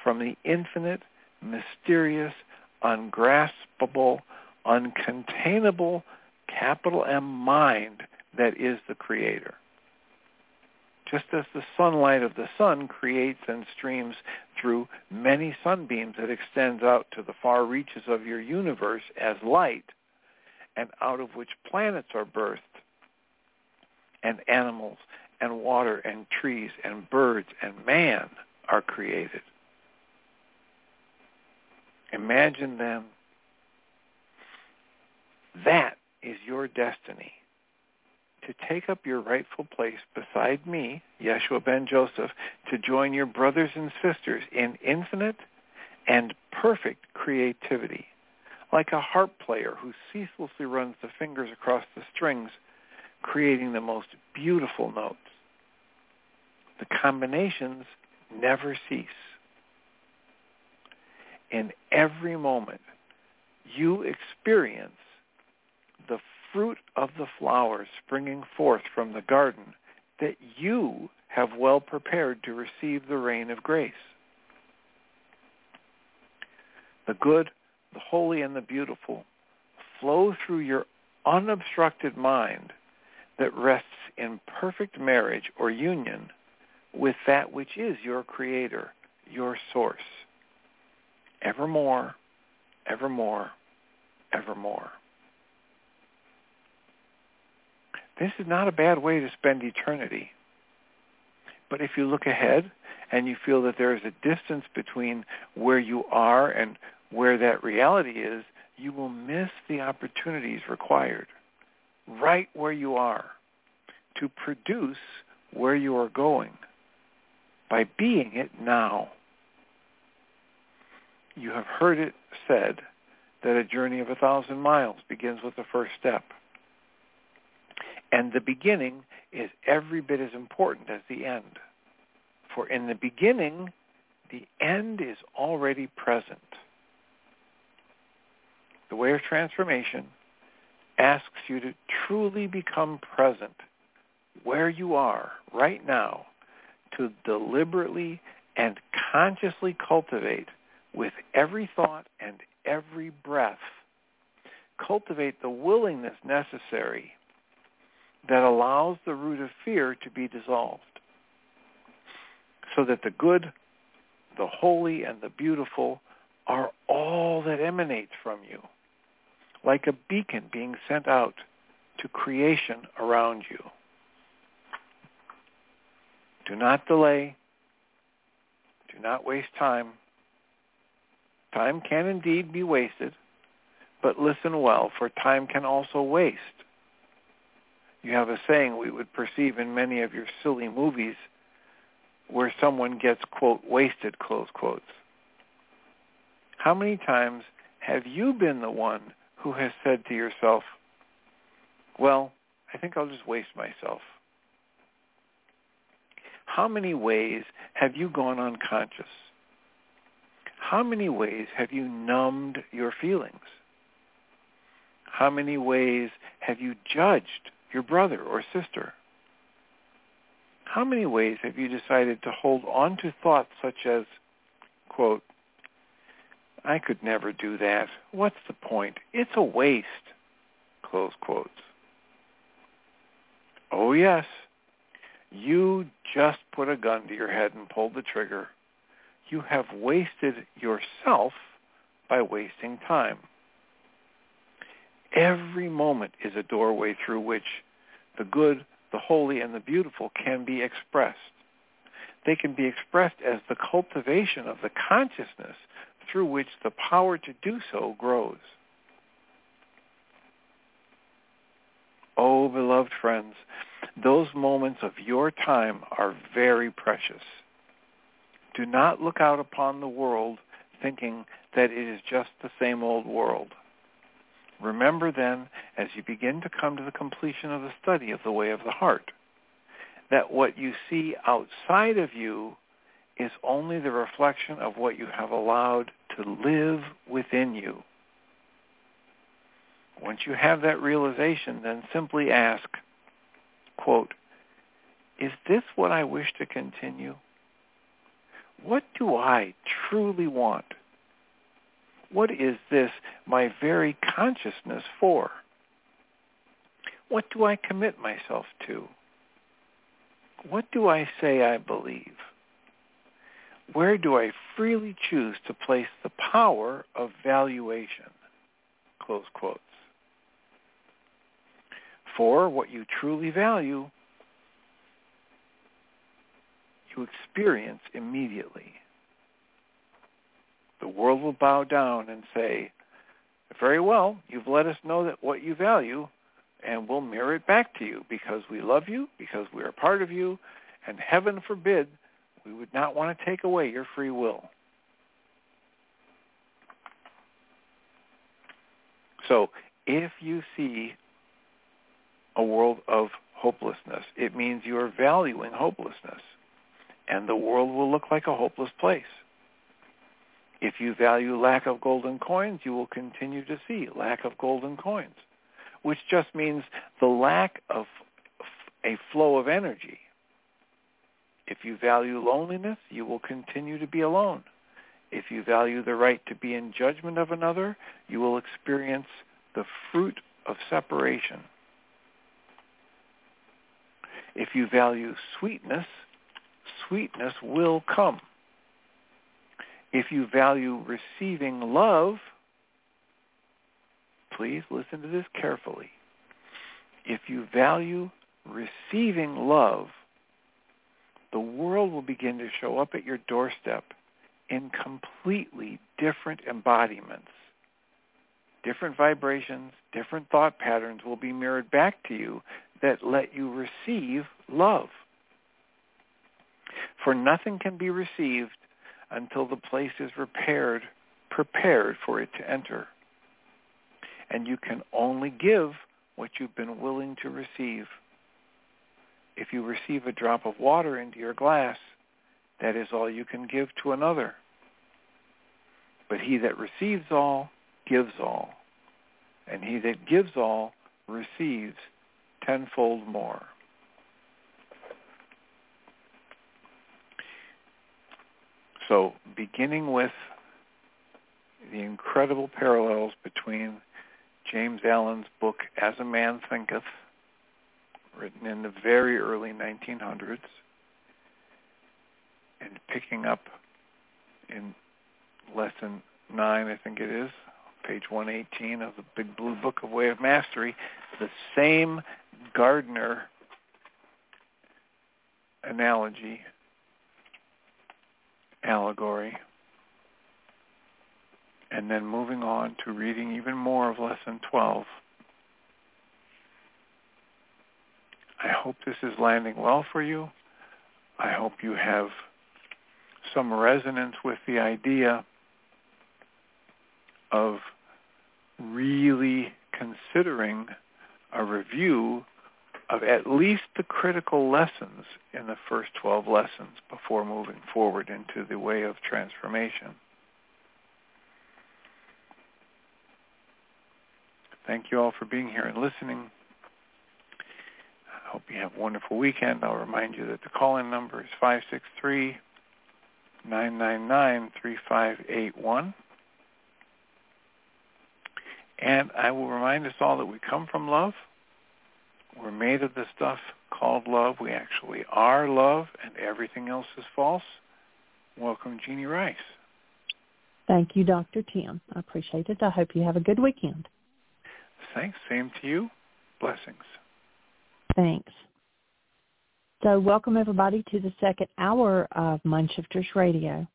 from the infinite, mysterious, ungraspable, uncontainable, capital M mind that is the creator. Just as the sunlight of the sun creates and streams through many sunbeams that extends out to the far reaches of your universe as light, and out of which planets are birthed, and animals and water and trees and birds and man are created. Imagine them. That is your destiny. To take up your rightful place beside me, Yeshua ben Joseph, to join your brothers and sisters in infinite and perfect creativity, like a harp player who ceaselessly runs the fingers across the strings creating the most beautiful notes. The combinations never cease. in every moment, you experience the fruit of the flowers springing forth from the garden that you have well prepared to receive the rain of grace. The good, the holy, and the beautiful flow through your unobstructed mind that rests in perfect marriage or union with that which is your creator, your source. Evermore, evermore, evermore. This is not a bad way to spend eternity. But if you look ahead and you feel that there is a distance between where you are and where that reality is, you will miss the opportunities required right where you are to produce where you are going by being it now. You have heard it said that a journey of a thousand miles begins with the first step. And the beginning is every bit as important as the end. For in the beginning, the end is already present. The way of transformation asks you to truly become present where you are right now to deliberately and consciously cultivate with every thought and every breath, cultivate the willingness necessary that allows the root of fear to be dissolved so that the good, the holy, and the beautiful are all that emanates from you like a beacon being sent out to creation around you. Do not delay. Do not waste time. Time can indeed be wasted, but listen well, for time can also waste. You have a saying we would perceive in many of your silly movies where someone gets, quote, wasted, close quotes. How many times have you been the one who has said to yourself, well, I think I'll just waste myself? How many ways have you gone unconscious? How many ways have you numbed your feelings? How many ways have you judged your brother or sister? How many ways have you decided to hold on to thoughts such as, quote, I could never do that. What's the point? It's a waste. Close quotes. Oh yes, you just put a gun to your head and pulled the trigger. You have wasted yourself by wasting time. Every moment is a doorway through which the good, the holy, and the beautiful can be expressed. They can be expressed as the cultivation of the consciousness through which the power to do so grows. Oh, beloved friends, those moments of your time are very precious. Do not look out upon the world thinking that it is just the same old world. Remember then, as you begin to come to the completion of the study of the way of the heart, that what you see outside of you is only the reflection of what you have allowed to live within you. Once you have that realization, then simply ask, quote, is this what I wish to continue? What do I truly want? What is this, my very consciousness, for? What do I commit myself to? What do I say I believe? where do I freely choose to place the power of valuation? Close quotes. For what you truly value, you experience immediately. The world will bow down and say, very well, you've let us know that what you value, and we'll mirror it back to you because we love you, because we are part of you, and heaven forbid we would not want to take away your free will. So if you see a world of hopelessness, it means you are valuing hopelessness. And the world will look like a hopeless place. If you value lack of golden coins, you will continue to see lack of golden coins, which just means the lack of a flow of energy. If you value loneliness, you will continue to be alone. If you value the right to be in judgment of another, you will experience the fruit of separation. If you value sweetness, sweetness will come. If you value receiving love, please listen to this carefully. If you value receiving love, the world will begin to show up at your doorstep in completely different embodiments. Different vibrations, different thought patterns will be mirrored back to you that let you receive love. For nothing can be received until the place is repaired, prepared for it to enter. And you can only give what you've been willing to receive. If you receive a drop of water into your glass, that is all you can give to another. But he that receives all gives all, and he that gives all receives tenfold more. So beginning with the incredible parallels between James Allen's book As a Man Thinketh, written in the very early 1900s, and picking up in lesson 9, I think it is, page 118 of the Big Blue Book of Way of Mastery, the same Gardner analogy, allegory, and then moving on to reading even more of lesson 12. I hope this is landing well for you. I hope you have some resonance with the idea of really considering a review of at least the critical lessons in the first 12 lessons before moving forward into the way of transformation. Thank you all for being here and listening. I hope you have a wonderful weekend. I'll remind you that the call-in number is 563 999 3581. And I will remind us all that we come from love. We're made of the stuff called love. We actually are love, and everything else is false. Welcome, Jeanie Ryce. Thank you, Dr. Tim. I appreciate it. I hope you have a good weekend. Thanks. Same to you. Blessings. Thanks. So welcome everybody to the second hour of Mindshifters Radio.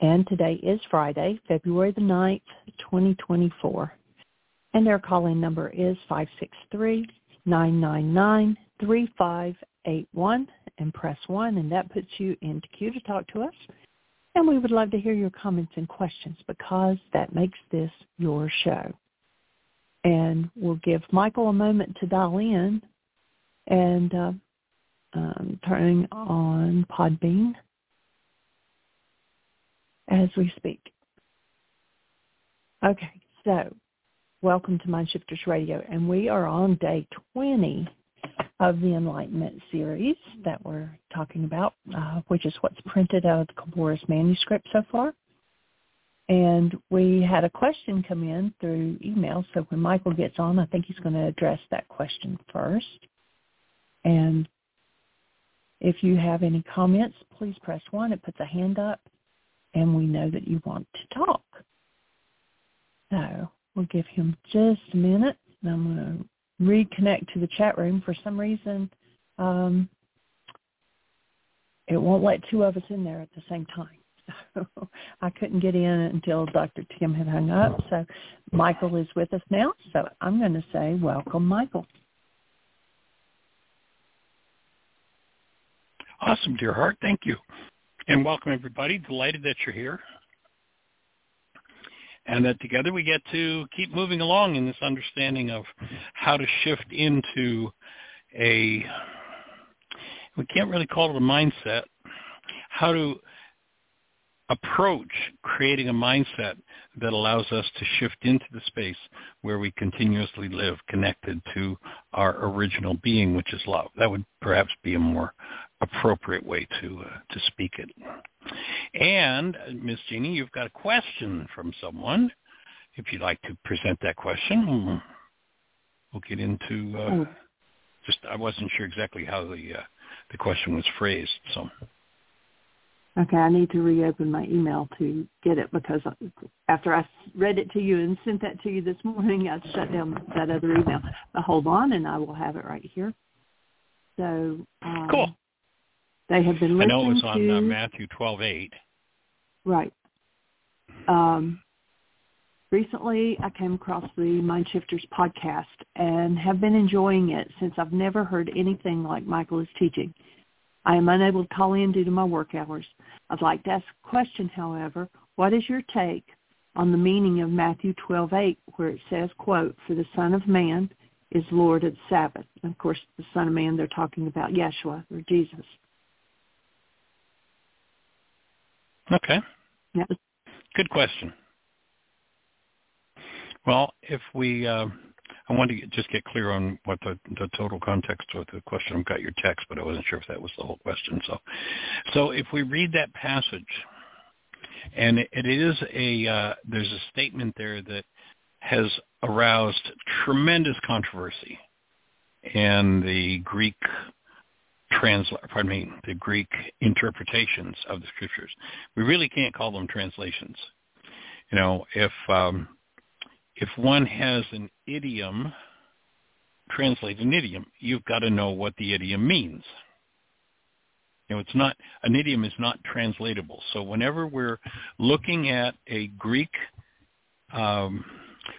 And today is Friday, February the 9th, 2024. And their calling number is 563-999-3581 and press 1 and that puts you into queue to talk to us. And we would love to hear your comments and questions because that makes this your show. And we'll give Michael a moment to dial in and uh, um, turning on Podbean as we speak. Okay, so welcome to Mindshifters Radio, and we are on day 20 of the Enlightenment series that we're talking about, uh, which is what's printed out of the Vasistha's manuscript so far. And we had a question come in through email, so when Michael gets on, I think he's going to address that question first. And if you have any comments, please press 1. It puts a hand up, and we know that you want to talk. So we'll give him just a minute. I'm going to reconnect to the chat room. For some reason, um, it won't let two of us in there at the same time. So [laughs] I couldn't get in until Dr. Tim had hung up. So Michael is with us now. So I'm going to say welcome, Michael. Awesome, dear heart. Thank you. And welcome, everybody. Delighted that you're here. And that together we get to keep moving along in this understanding of how to shift into a, we can't really call it a mindset, how to approach creating a mindset that allows us to shift into the space where we continuously live connected to our original being, which is love. That would perhaps be a more appropriate way to uh, to speak it. And Miss Jeanie, you've got a question from someone. If you'd like to present that question, we'll get into. Uh, oh. Just I wasn't sure exactly how the uh, the question was phrased, so. Okay, I need to reopen my email to get it because after I read it to you and sent that to you this morning, I shut down that other email. But hold on, and I will have it right here. So um, cool. They have been listening I know it was on to, uh, Matthew twelve eight. Right. Um, recently, I came across the MindShifters podcast and have been enjoying it since I've never heard anything like Michael is teaching. I am unable to call in due to my work hours. I'd like to ask a question, however. What is your take on the meaning of Matthew 12:8, where it says, quote, "For the Son of Man is Lord of the Sabbath." And of course, the Son of Man, they're talking about Yeshua or Jesus. Okay. Yeah. Good question. Well, if we uh, I wanted to just get clear on what the, the total context of the question. I've got your text, but I wasn't sure if that was the whole question. So, so if we read that passage, and it, it is a uh, there's a statement there that has aroused tremendous controversy in the Greek transla- pardon me, the Greek interpretations of the scriptures. We really can't call them translations. You know, if um, if one has an idiom, translate an idiom, you've got to know what the idiom means. You know, it's not an idiom is not translatable. So whenever we're looking at a Greek um,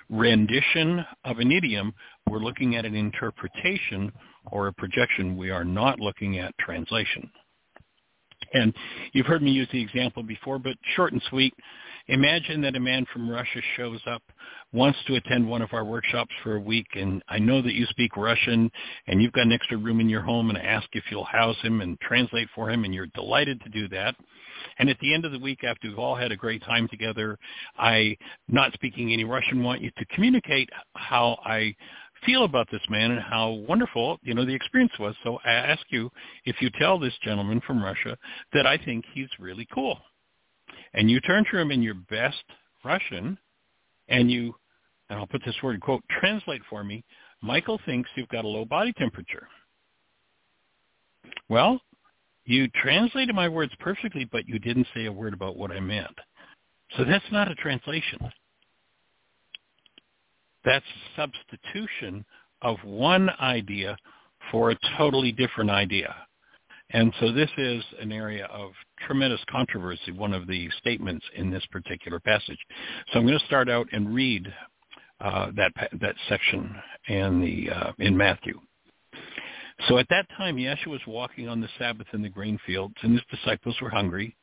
rendition of an idiom, we're looking at an interpretation or a projection. We are not looking at translation. And you've heard me use the example before, but short and sweet. Imagine that a man from Russia shows up, wants to attend one of our workshops for a week, and I know that you speak Russian, and you've got an extra room in your home, and I ask if you'll house him and translate for him, and you're delighted to do that. And at the end of the week, after we've all had a great time together, I, not speaking any Russian, want you to communicate how I feel about this man and how wonderful, you know, the experience was. So I ask you if you tell this gentleman from Russia that I think he's really cool and you turn to him in your best Russian, and you, and I'll put this word in quote, translate for me, Michael thinks you've got a low body temperature. Well, you translated my words perfectly, but you didn't say a word about what I meant. So that's not a translation. That's substitution of one idea for a totally different idea. And so this is an area of tremendous controversy, one of the statements in this particular passage. So I'm going to start out and read uh, that that section in the uh, in Matthew. So at that time, Yeshua was walking on the Sabbath in the grain fields, and his disciples were hungry,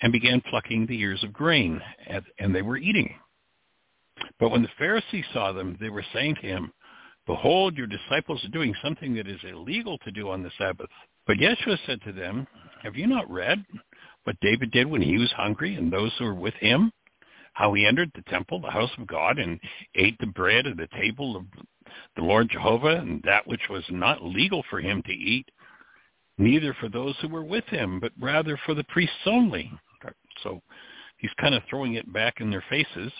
and began plucking the ears of grain, and they were eating. But when the Pharisees saw them, they were saying to him, "Behold, your disciples are doing something that is illegal to do on the Sabbath." But Yeshua said to them, Have you not read what David did when he was hungry and those who were with him? How he entered the temple, the house of God, and ate the bread at the table of the Lord Jehovah, and that which was not legal for him to eat, neither for those who were with him, but rather for the priests only. So he's kind of throwing it back in their faces.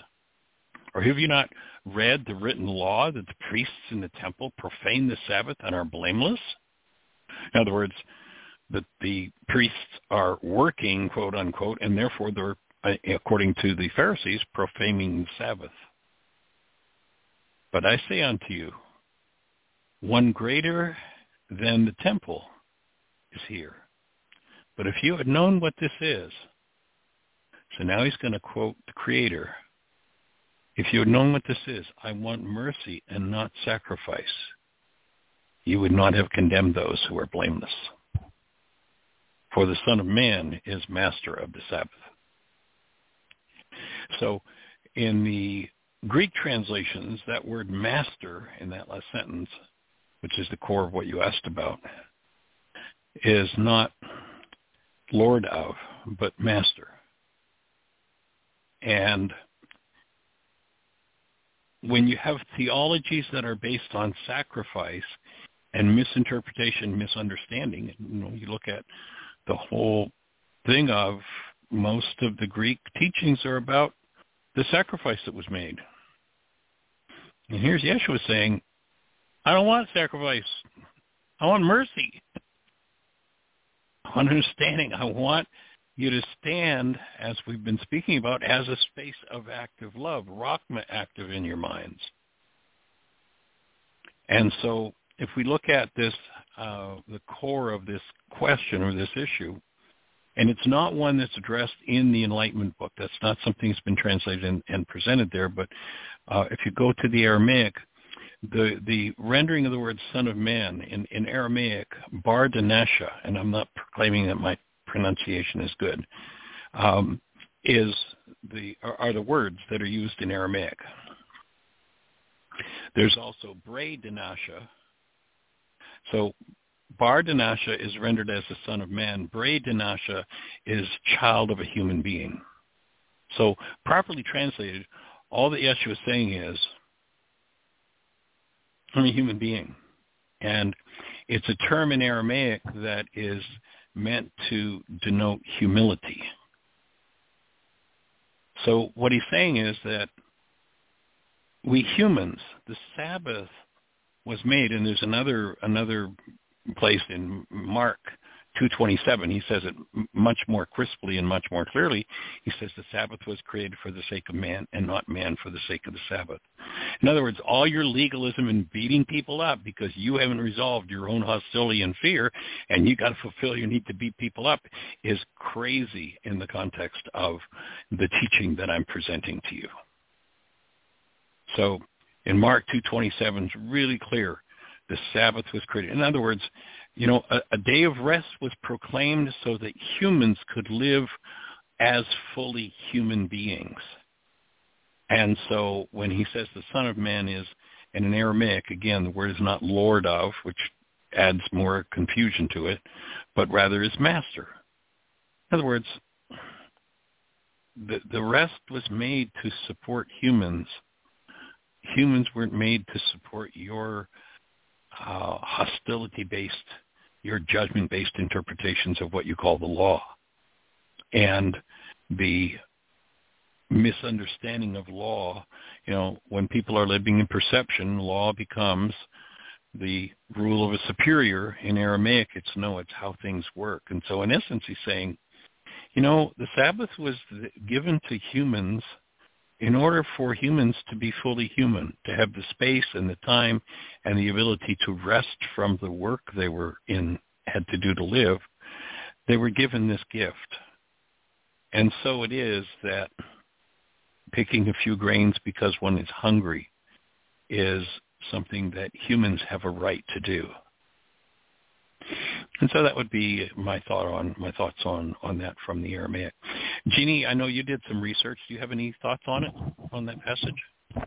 Or have you not read the written law that the priests in the temple profane the Sabbath and are blameless? In other words, that the priests are working, quote unquote, and therefore they're, uh, according to the Pharisees, profaning the Sabbath. But I say unto you, one greater than the temple is here. But if you had known what this is, so now he's going to quote the Creator. If you had known what this is, I want mercy and not sacrifice you would not have condemned those who are blameless. For the Son of Man is master of the Sabbath. So in the Greek translations, that word master in that last sentence, which is the core of what you asked about, is not Lord of, but master. And when you have theologies that are based on sacrifice and misinterpretation, misunderstanding, you know, you look at the whole thing of most of the Greek teachings are about the sacrifice that was made. And here's Yeshua saying, I don't want sacrifice. I want mercy. I [laughs] want understanding. I want you to stand, as we've been speaking about, as a space of active love, Rachma active in your minds. And so if we look at this, uh, the core of this question or this issue, and it's not one that's addressed in the Enlightenment book. That's not something that's been translated and, and presented there. But uh, if you go to the Aramaic, the the rendering of the word "son of man" in, in Aramaic, bar danasha, and I'm not proclaiming that my pronunciation is good, um, is the are, the words that are used in Aramaic. There's also bray danasha. So Bar Danasha is rendered as the son of man. Bray Danasha is child of a human being. So properly translated, all that Yeshua is saying is, I'm a human being. And it's a term in Aramaic that is meant to denote humility. So what he's saying is that we humans, the Sabbath was made, and there's another another place in Mark 227, he says it much more crisply and much more clearly. He says the Sabbath was created for the sake of man and not man for the sake of the Sabbath. In other words, all your legalism and beating people up because you haven't resolved your own hostility and fear and you got to fulfill your need to beat people up is crazy in the context of the teaching that I'm presenting to you. So in Mark 227 it's really clear the Sabbath was created. In other words, you know, a, a day of rest was proclaimed so that humans could live as fully human beings. And so when he says the Son of Man is, and in Aramaic, again, the word is not Lord of, which adds more confusion to it, but rather is Master. In other words, the, the rest was made to support humans. Humans weren't made to support your uh, hostility-based your judgment-based interpretations of what you call the law. And the misunderstanding of law, you know, when people are living in perception, law becomes the rule of a superior. In Aramaic, it's no, it's how things work. And so in essence, he's saying, you know, the Sabbath was given to humans in order for humans to be fully human, to have the space and the time and the ability to rest from the work they were in had to do to live, they were given this gift. And so it is that picking a few grains because one is hungry is something that humans have a right to do. And so that would be my thought on my thoughts on on that from the Aramaic. Jeanie, I know you did some research. Do you have any thoughts on it on that passage?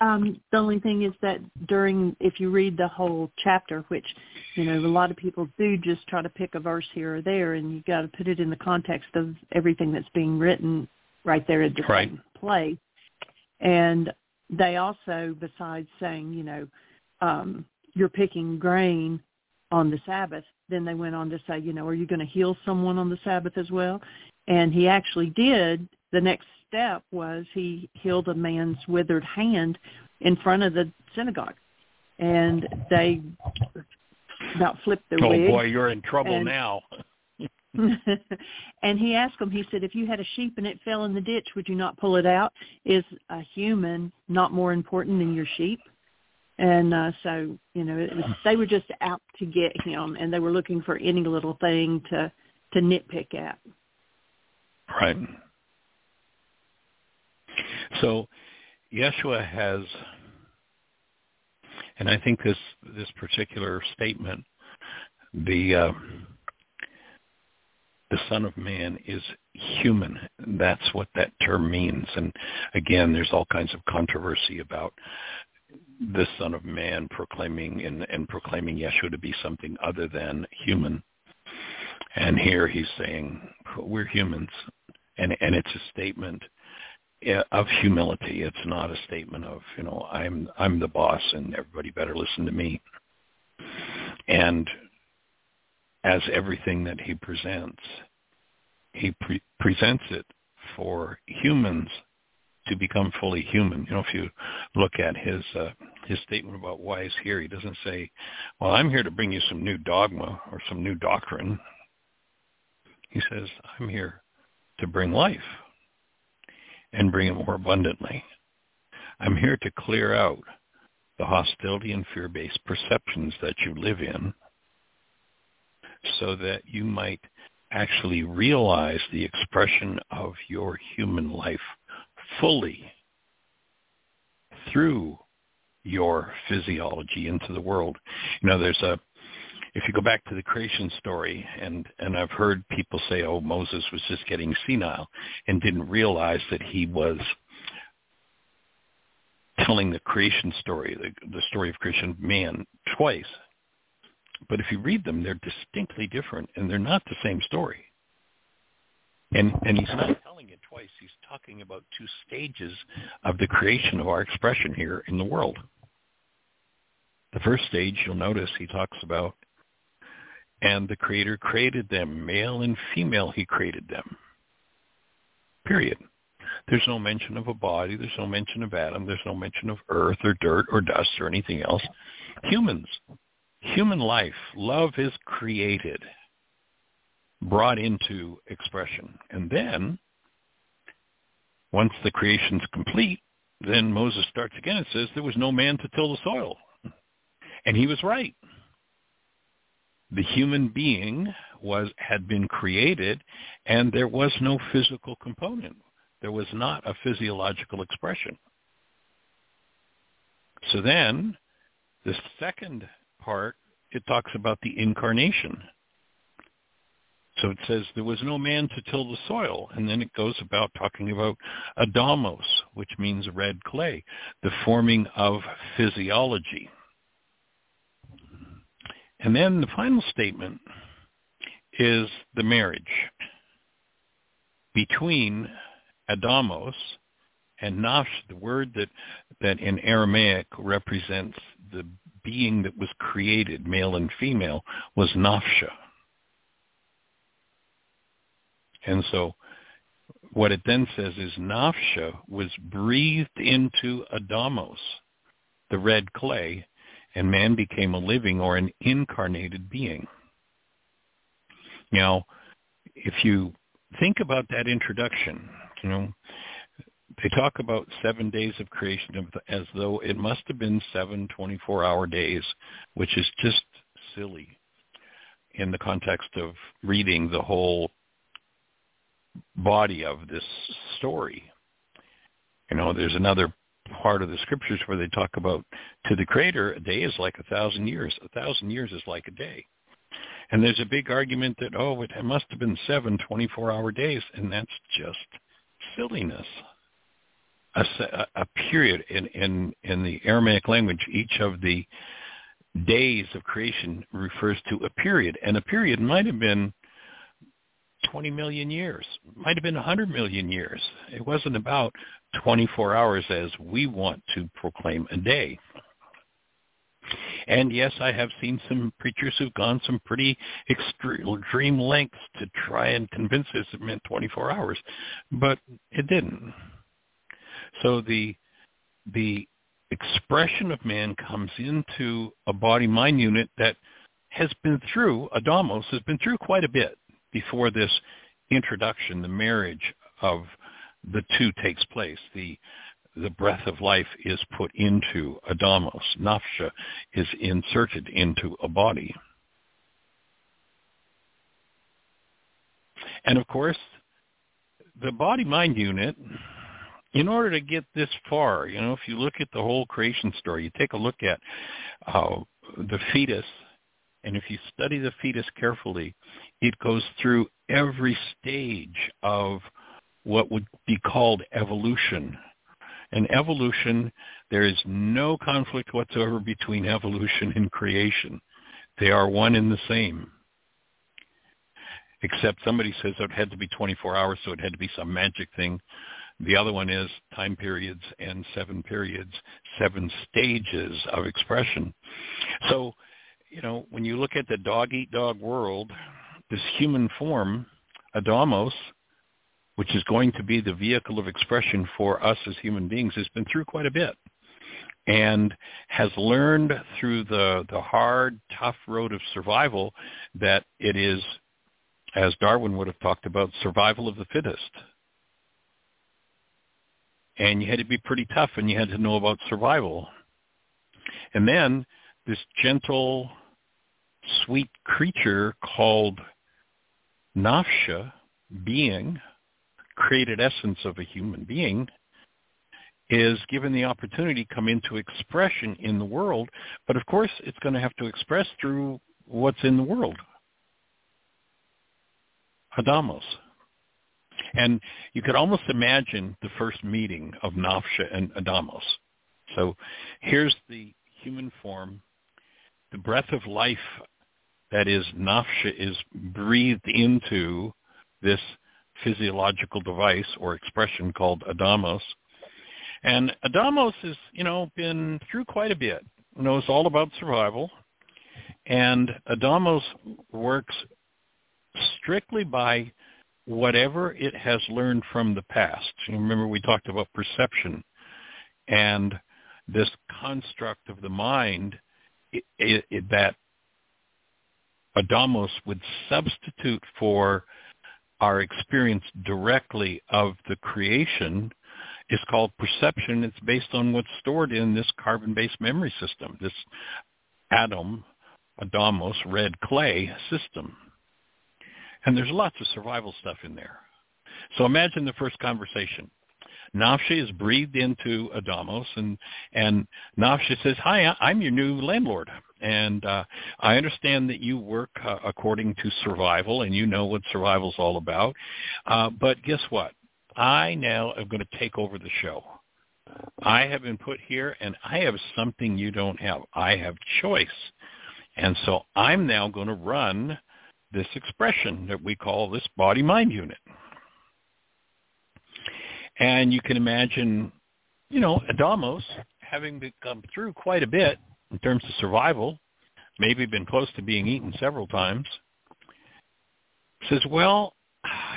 Um, the only thing is that during, if you read the whole chapter, which you know a lot of people do, just try to pick a verse here or there, and you got to put it in the context of everything that's being written right there at the right. same place. And they also, besides saying, you know, um, you're picking grain on the Sabbath, then they went on to say, you know, are you going to heal someone on the Sabbath as well? And he actually did. The next step was he healed a man's withered hand in front of the synagogue. And they about flipped their oh, wig. Oh boy, you're in trouble and, now. [laughs] and he asked him, he said, if you had a sheep and it fell in the ditch, would you not pull it out? Is a human not more important than your sheep? And uh, so, you know, it was, they were just out to get him, and they were looking for any little thing to to nitpick at. Right. So, Yeshua has, and I think this this particular statement, the uh, the Son of Man is human. That's what that term means. And again, there's all kinds of controversy about the Son of Man proclaiming and, and proclaiming Yeshua to be something other than human. And here he's saying, we're humans. and and it's a statement of humility. It's not a statement of you know I'm I'm the boss and everybody better listen to me. And as everything that he presents, he pre- presents it for humans to become fully human. You know, if you look at his uh, his statement about why he's here, he doesn't say, "Well, I'm here to bring you some new dogma or some new doctrine." He says, "I'm here to bring life and bring it more abundantly. I'm here to clear out the hostility and fear-based perceptions that you live in so that you might actually realize the expression of your human life fully through your physiology into the world. You know, there's a if you go back to the creation story and and I've heard people say oh Moses was just getting senile and didn't realize that he was telling the creation story the, the story of creation man twice but if you read them they're distinctly different and they're not the same story and and he's not telling it twice he's talking about two stages of the creation of our expression here in the world the first stage you'll notice he talks about and the Creator created them, male and female he created them. Period. There's no mention of a body. There's no mention of Adam. There's no mention of earth or dirt or dust or anything else. Humans, human life, love is created, brought into expression. And then, once the creation's complete, then Moses starts again and says there was no man to till the soil. And he was right the human being was had been created and there was no physical component. There was not a physiological expression. So then the second part, it talks about the incarnation. So it says there was no man to till the soil. And then it goes about talking about adamos, which means red clay, the forming of physiology. And then the final statement is the marriage between Adamos and Nafsh, the word that, that in Aramaic represents the being that was created, male and female, was Nafsha. And so what it then says is Nafsha was breathed into Adamos, the red clay, and man became a living or an incarnated being. Now, if you think about that introduction, you know, they talk about seven days of creation as though it must have been seven 24-hour days, which is just silly in the context of reading the whole body of this story. You know, there's another part of the scriptures where they talk about to the creator a day is like a thousand years. A thousand years is like a day. And there's a big argument that oh it must have been seven 24 hour days and that's just silliness. A, a period in, in in the aramaic language each of the days of creation refers to a period and a period might have been 20 million years, might have been 100 million years. It wasn't about 24 hours as we want to proclaim a day. And yes, I have seen some preachers who've gone some pretty extreme lengths to try and convince us it meant 24 hours, but it didn't. So the the expression of man comes into a body-mind unit that has been through, Adamos has been through quite a bit before this introduction, the marriage of the two takes place. The the breath of life is put into Adamos. Nafsha is inserted into a body. And of course, the body-mind unit, in order to get this far, you know, if you look at the whole creation story, you take a look at uh, the fetus, and if you study the fetus carefully, it goes through every stage of what would be called evolution. And evolution, there is no conflict whatsoever between evolution and creation. They are one and the same. except somebody says it had to be 24 hours, so it had to be some magic thing. The other one is time periods and seven periods, seven stages of expression. So, you know, when you look at the dog-eat-dog world, this human form, Adamos, which is going to be the vehicle of expression for us as human beings, has been through quite a bit and has learned through the, the hard, tough road of survival that it is, as Darwin would have talked about, survival of the fittest. And you had to be pretty tough and you had to know about survival. And then this gentle, sweet creature called Nafsha, being, created essence of a human being is given the opportunity to come into expression in the world. But of course, it's going to have to express through what's in the world. Adamos. And you could almost imagine the first meeting of Nafsha and Adamos. So here's the human form. The breath of life that is Nafsha is breathed into this physiological device or expression called Adamos. And Adamos has, you know, been through quite a bit. Knows all about survival. And Adamos works strictly by whatever it has learned from the past. You remember we talked about perception and this construct of the mind it, it, that Adamos would substitute for our experience directly of the creation is called perception. It's based on what's stored in this carbon-based memory system, this atom, Adamos, red clay system. And there's lots of survival stuff in there. So imagine the first conversation. Nafsha is breathed into Adamos, and and Nafsha says, "Hi, I'm your new landlord, and uh, I understand that you work uh, according to survival, and you know what survival's all about. Uh, but guess what? I now am going to take over the show. I have been put here, and I have something you don't have. I have choice, and so I'm now going to run this expression that we call this body-mind unit." And you can imagine, you know, Adamos having to come through quite a bit in terms of survival, maybe been close to being eaten several times, says, well,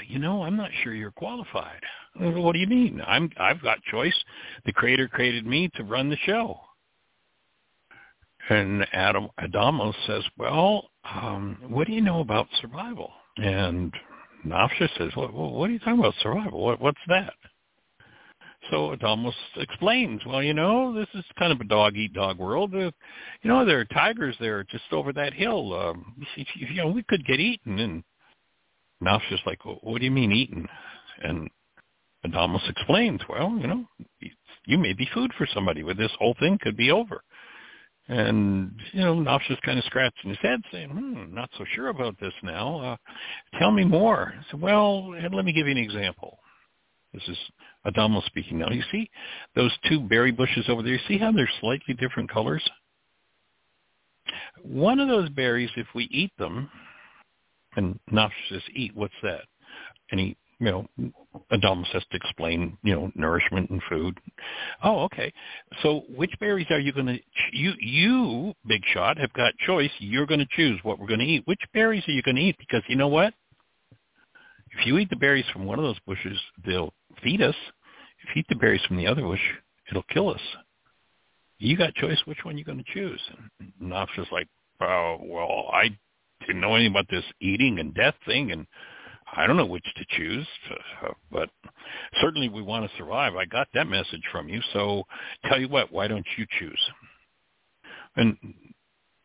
you know, I'm not sure you're qualified. What do you mean? I'm I've got choice. The creator created me to run the show. And Adam Adamos says, well, um, what do you know about survival? And Nafsha says, well, what are you talking about survival? What, what's that? So it almost explains, well, you know, this is kind of a dog-eat-dog world. Uh, you know, there are tigers there just over that hill. Um, you know, we could get eaten. And Naf's just like, well, what do you mean eaten? And Adamos explains, well, you know, you may be food for somebody, but this whole thing could be over. And, you know, Naf's just kind of scratching his head saying, hmm, not so sure about this now. Uh, tell me more. Said, well, let me give you an example. This is Adamo speaking now. You see those two berry bushes over there? You see how they're slightly different colors? One of those berries, if we eat them, and Nafsh says, eat, what's that? And he, you know, Adamo has to explain, you know, nourishment and food. Oh, okay. So which berries are you going to, you, you, Big Shot, have got choice. You're going to choose what we're going to eat. Which berries are you going to eat? Because you know what? If you eat the berries from one of those bushes, they'll feed us. If you eat the berries from the other bush, it'll kill us. You got choice which one you're going to choose. And Knopf's just like, oh, well, I didn't know anything about this eating and death thing, and I don't know which to choose, but certainly we want to survive. I got that message from you, so tell you what, why don't you choose? And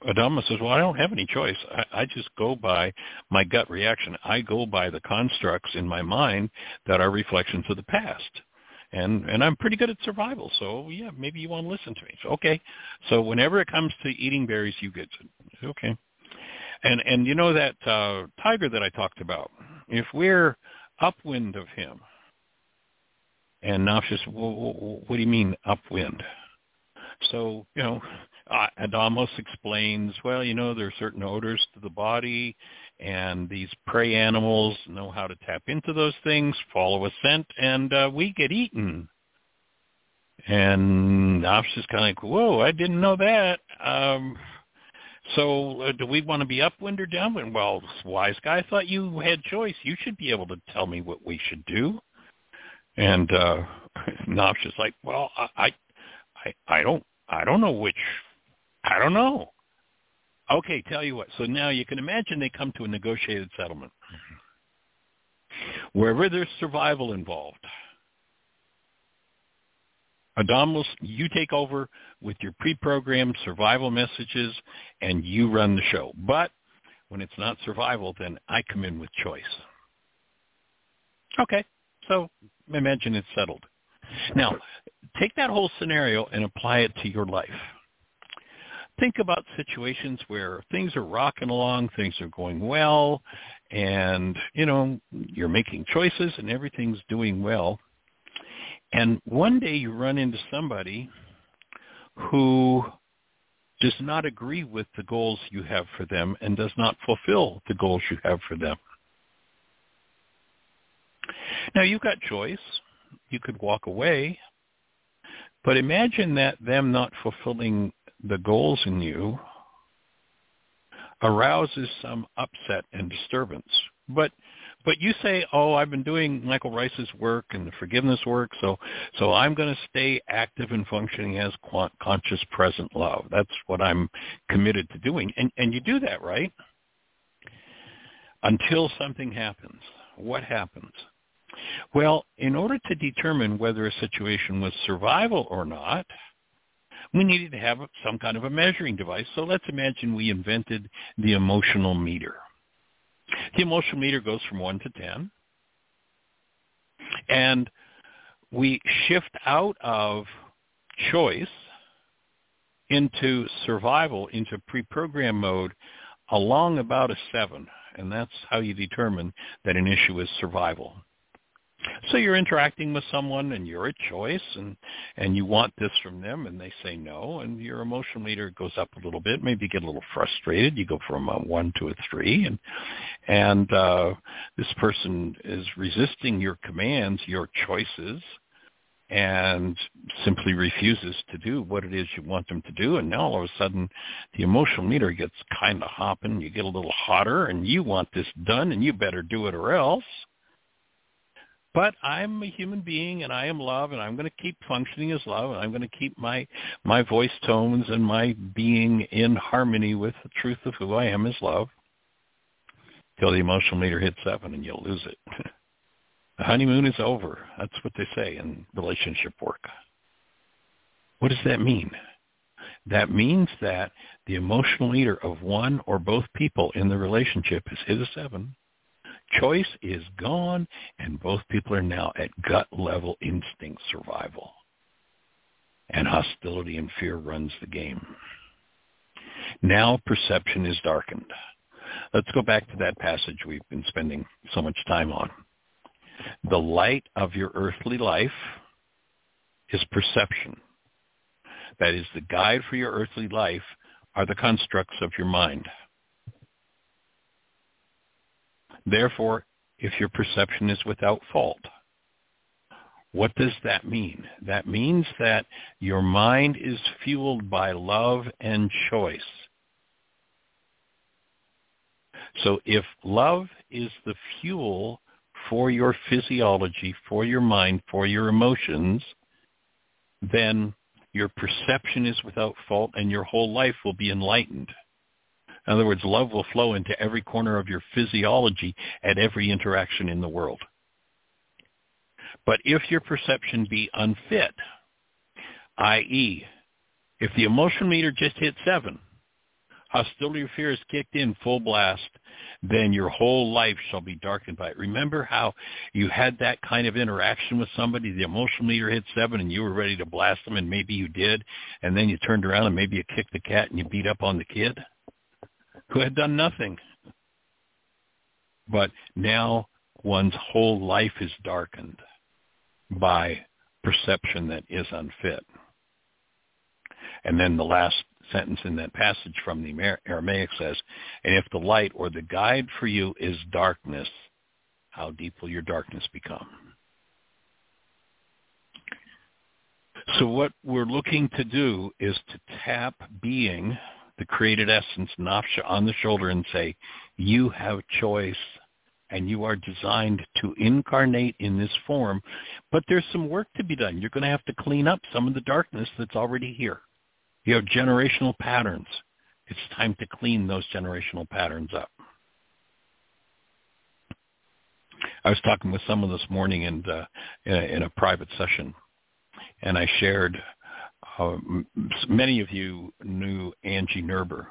Adama says, well, I don't have any choice. I, I just go by my gut reaction. I go by the constructs in my mind that are reflections of the past. And and I'm pretty good at survival, so yeah, maybe you want to listen to me. So, okay, so whenever it comes to eating berries, you get to, okay. And and you know that uh, tiger that I talked about. If we're upwind of him, and she's, well, what do you mean upwind? So you know, uh, Adamos explains, well, you know, there are certain odors to the body, and these prey animals know how to tap into those things, follow a scent, and uh, we get eaten. And Ops is kind of like, whoa, I didn't know that. Um, so uh, do we want to be upwind or downwind? Well, wise guy, I thought you had choice. You should be able to tell me what we should do. And uh, [laughs] Nops is like, well, I, I, I don't, I don't know which I don't know. Okay, tell you what. So now you can imagine they come to a negotiated settlement. Mm-hmm. Wherever there's survival involved, Adamos, you take over with your pre-programmed survival messages and you run the show. But when it's not survival, then I come in with choice. Okay, so imagine it's settled. Now, take that whole scenario and apply it to your life think about situations where things are rocking along, things are going well, and, you know, you're making choices and everything's doing well. And one day you run into somebody who does not agree with the goals you have for them and does not fulfill the goals you have for them. Now you've got choice. You could walk away. But imagine that them not fulfilling the goals in you arouses some upset and disturbance. But but you say, "Oh, I've been doing Michael Ryce's work and the forgiveness work, so so I'm going to stay active and functioning as conscious present love. That's what I'm committed to doing." And and you do that, right? Until something happens. What happens? Well, in order to determine whether a situation was survival or not, we needed to have some kind of a measuring device. So let's imagine we invented the emotional meter. The emotional meter goes from 1 to 10. And we shift out of choice into survival, into pre-program mode along about a 7. And that's how you determine that an issue is survival. So you're interacting with someone and you're a choice and, and you want this from them and they say no and your emotional meter goes up a little bit. Maybe you get a little frustrated. You go from a one to a three and, and, uh, this person is resisting your commands, your choices and simply refuses to do what it is you want them to do. And now all of a sudden the emotional meter gets kind of hopping. You get a little hotter and you want this done and you better do it or else. But I'm a human being and I am love and I'm going to keep functioning as love and I'm going to keep my, my voice tones and my being in harmony with the truth of who I am as love till the emotional meter hits seven and you'll lose it. [laughs] the honeymoon is over. That's what they say in relationship work. What does that mean? That means that the emotional meter of one or both people in the relationship has hit a seven Choice is gone, and both people are now at gut level instinct survival. And hostility and fear runs the game. Now perception is darkened. Let's go back to that passage we've been spending so much time on. The light of your earthly life is perception. That is, the guide for your earthly life are the constructs of your mind. Therefore, if your perception is without fault, what does that mean? That means that your mind is fueled by love and choice. So if love is the fuel for your physiology, for your mind, for your emotions, then your perception is without fault and your whole life will be enlightened. In other words, love will flow into every corner of your physiology at every interaction in the world. But if your perception be unfit, i.e., if the emotion meter just hit seven, hostility or fear is kicked in full blast, then your whole life shall be darkened by it. Remember how you had that kind of interaction with somebody, the emotional meter hit seven and you were ready to blast them and maybe you did, and then you turned around and maybe you kicked the cat and you beat up on the kid? Who had done nothing. But now one's whole life is darkened by perception that is unfit. And then the last sentence in that passage from the Aramaic says, and if the light or the guide for you is darkness, how deep will your darkness become? So what we're looking to do is to tap being, the created essence, Nafsha, on the shoulder and say, you have choice and you are designed to incarnate in this form, but there's some work to be done. You're going to have to clean up some of the darkness that's already here. You have generational patterns. It's time to clean those generational patterns up. I was talking with someone this morning in, uh, in, a, in a private session, and I shared. Uh, many of you knew Angie Nerber,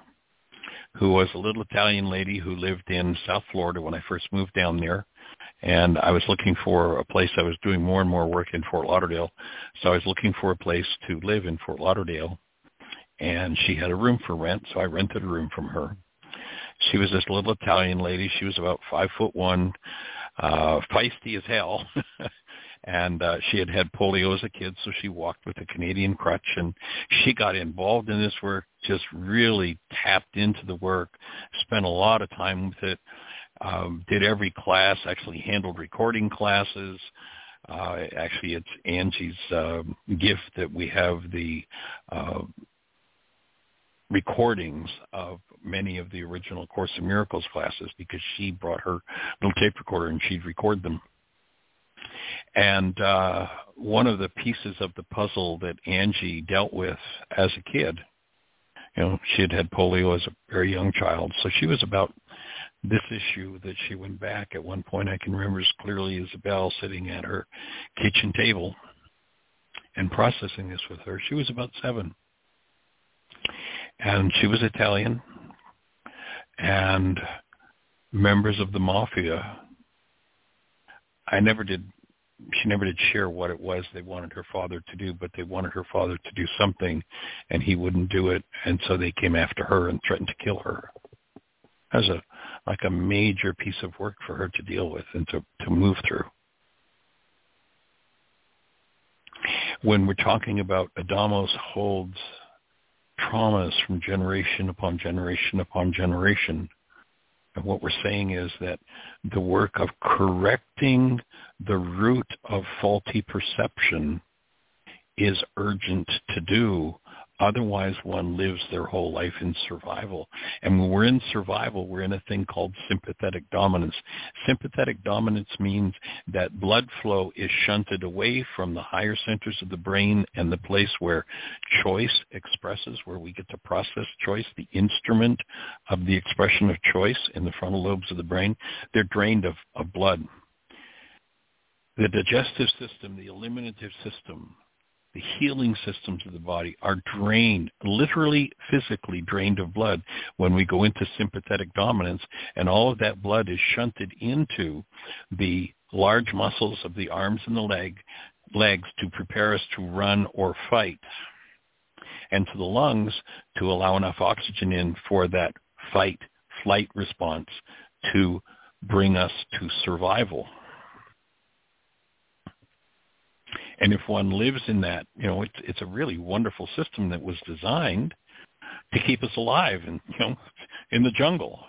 who was a little Italian lady who lived in South Florida when I first moved down there. And I was looking for a place. I was doing more and more work in Fort Lauderdale, so I was looking for a place to live in Fort Lauderdale and she had a room for rent, so I rented a room from her. She was this little Italian lady. She was about five foot one, uh, feisty as hell. [laughs] and uh, she had had polio as a kid, so she walked with a Canadian crutch, and she got involved in this work, just really tapped into the work, spent a lot of time with it, um, did every class, actually handled recording classes, uh, actually, it's Angie's uh, gift that we have the uh, recordings of many of the original Course in Miracles classes because she brought her little tape recorder and she'd record them. And uh, one of the pieces of the puzzle that Angie dealt with as a kid, you know, she had had polio as a very young child, so she was about this issue that she went back at one point. I can remember as clearly as sitting at her kitchen table and processing this with her. She was about seven and she was Italian, and members of the mafia. I never did. She never did share what it was they wanted her father to do, but they wanted her father to do something, and he wouldn't do it, and so they came after her and threatened to kill her. As a like a major piece of work for her to deal with and to to move through. When we're talking about Adamos holds traumas from generation upon generation upon generation. And what we're saying is that the work of correcting the root of faulty perception is urgent to do Otherwise, one lives their whole life in survival. And when we're in survival, we're in a thing called sympathetic dominance. Sympathetic dominance means that blood flow is shunted away from the higher centers of the brain and the place where choice expresses, where we get to process choice, the instrument of the expression of choice in the frontal lobes of the brain. They're drained of, of blood. The digestive system, the eliminative system, the healing systems of the body are drained, literally physically drained of blood when we go into sympathetic dominance, and all of that blood is shunted into the large muscles of the arms and the leg, legs to prepare us to run or fight, and to the lungs to allow enough oxygen in for that fight flight response to bring us to survival. And if one lives in that, you know, it's it's a really wonderful system that was designed to keep us alive and you know in the jungle.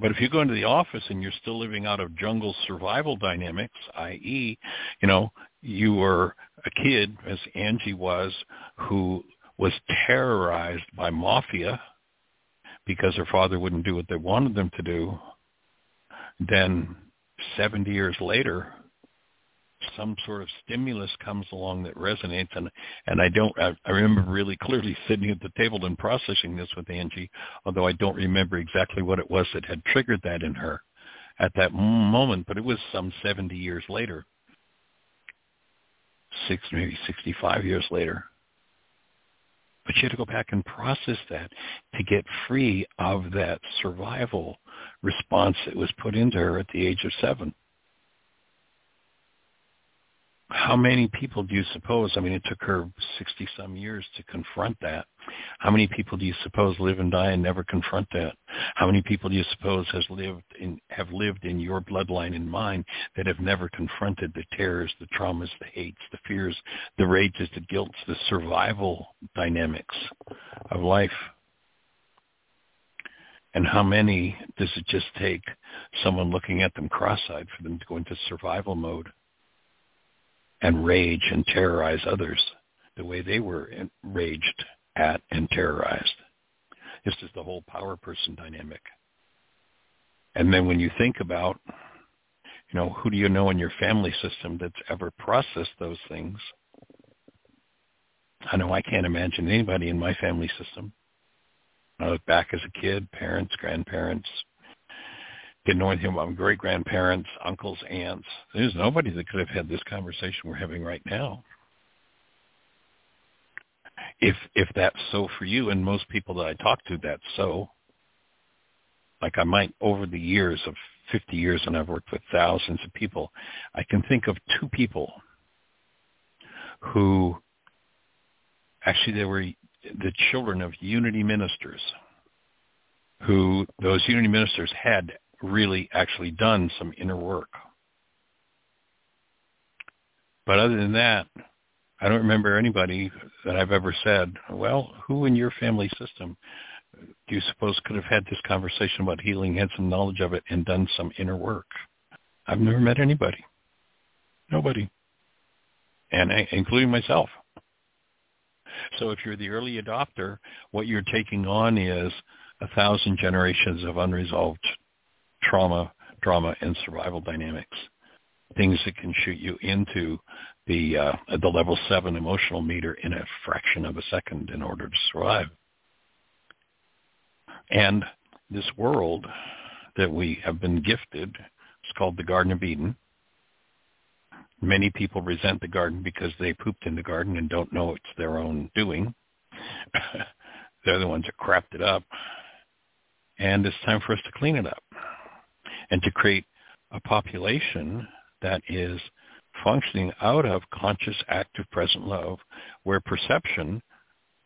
But if you go into the office and you're still living out of jungle survival dynamics, i.e., you know, you were a kid, as Angie was, who was terrorized by mafia because her father wouldn't do what they wanted them to do, then 70 years later, some sort of stimulus comes along that resonates. And and I don't I, I remember really clearly [laughs] sitting at the table and processing this with Angie although I don't remember exactly what it was that had triggered that in her at that moment but it was some 70 years later. Six maybe 65 years later. But she had to go back and process that to get free of that survival response that was put into her at the age of seven how many people do you suppose, I mean, it took her 60 some years to confront that. How many people do you suppose live and die and never confront that? How many people do you suppose has lived in, have lived in your bloodline and mine that have never confronted the terrors, the traumas, the hates, the fears, the rages, the guilts, the survival dynamics of life And how many does it just take someone looking at them cross-eyed for them to go into survival mode and rage and terrorize others the way they were enraged at and terrorized? This is the whole power person dynamic. And then when you think about, you know, who do you know in your family system that's ever processed those things? I know I can't imagine anybody in my family system. I look back as a kid, parents, grandparents, didn't know anything about my great grandparents, uncles, aunts. There's nobody that could have had this conversation we're having right now. If if that's so for you, and most people that I talk to, that's so. Like I might over the years of 50 years, and I've worked with thousands of people, I can think of two people who actually they were the children of unity ministers who those unity ministers had really actually done some inner work. But other than that, I don't remember anybody that I've ever said, well, who in your family system do you suppose could have had this conversation about healing, had some knowledge of it, and done some inner work? I've never met anybody. Nobody. And including myself. So if you're the early adopter, what you're taking on is a thousand generations of unresolved trauma, drama, and survival dynamics. Things that can shoot you into the uh, the level seven emotional meter in a fraction of a second in order to survive. And this world that we have been gifted is called the Garden of Eden. Many people resent the garden because they pooped in the garden and don't know it's their own doing. [laughs] They're the ones that crapped it up. And it's time for us to clean it up and to create a population that is functioning out of conscious, active, present love, where perception,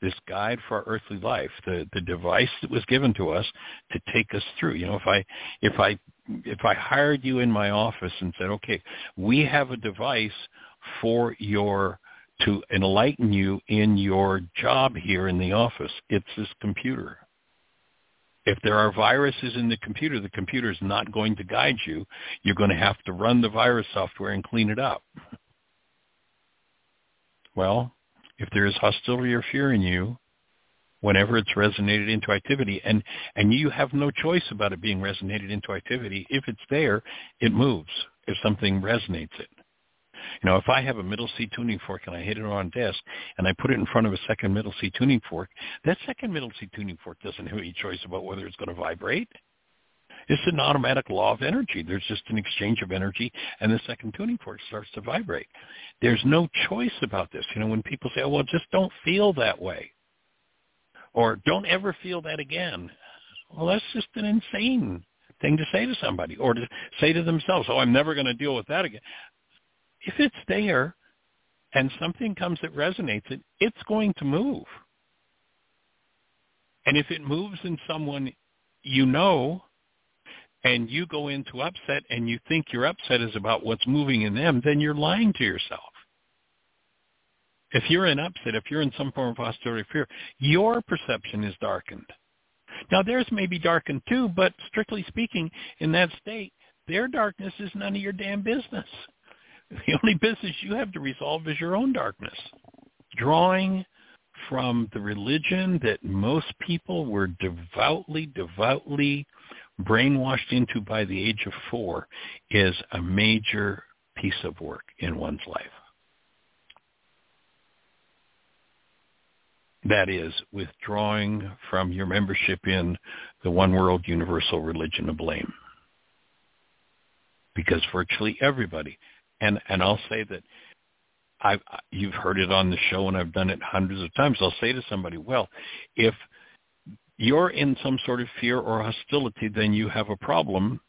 this guide for our earthly life, the, the device that was given to us to take us through. You know, if I if I if I hired you in my office and said, okay, we have a device for your to enlighten you in your job here in the office. It's this computer. If there are viruses in the computer, the computer is not going to guide you. You're going to have to run the virus software and clean it up. Well, if there is hostility or fear in you, whenever it's resonated into activity, and, and you have no choice about it being resonated into activity, if it's there, it moves if something resonates it. You know, if I have a middle C tuning fork and I hit it on desk and I put it in front of a second middle C tuning fork, that second middle C tuning fork doesn't have any choice about whether it's going to vibrate. It's an automatic law of energy. There's just an exchange of energy, and the second tuning fork starts to vibrate. There's no choice about this. You know, when people say, oh, well, just don't feel that way, or don't ever feel that again, well, that's just an insane thing to say to somebody, or to say to themselves, oh, I'm never going to deal with that again if it's there and something comes that resonates it, it's going to move. And if it moves in someone you know and you go into upset and you think your upset is about what's moving in them, then you're lying to yourself. If you're in upset, if you're in some form of hostility or fear, your perception is darkened. Now theirs may be darkened too, but strictly speaking, in that state, their darkness is none of your damn business. [laughs] The only business you have to resolve is your own darkness. Drawing from the religion that most people were devoutly, devoutly brainwashed into by the age of four is a major piece of work in one's life. That is, withdrawing from your membership in the one world universal religion of blame. Because virtually everybody and and I'll say that I've you've heard it on the show and I've done it hundreds of times. I'll say to somebody, well, if you're in some sort of fear or hostility, then you have a problem.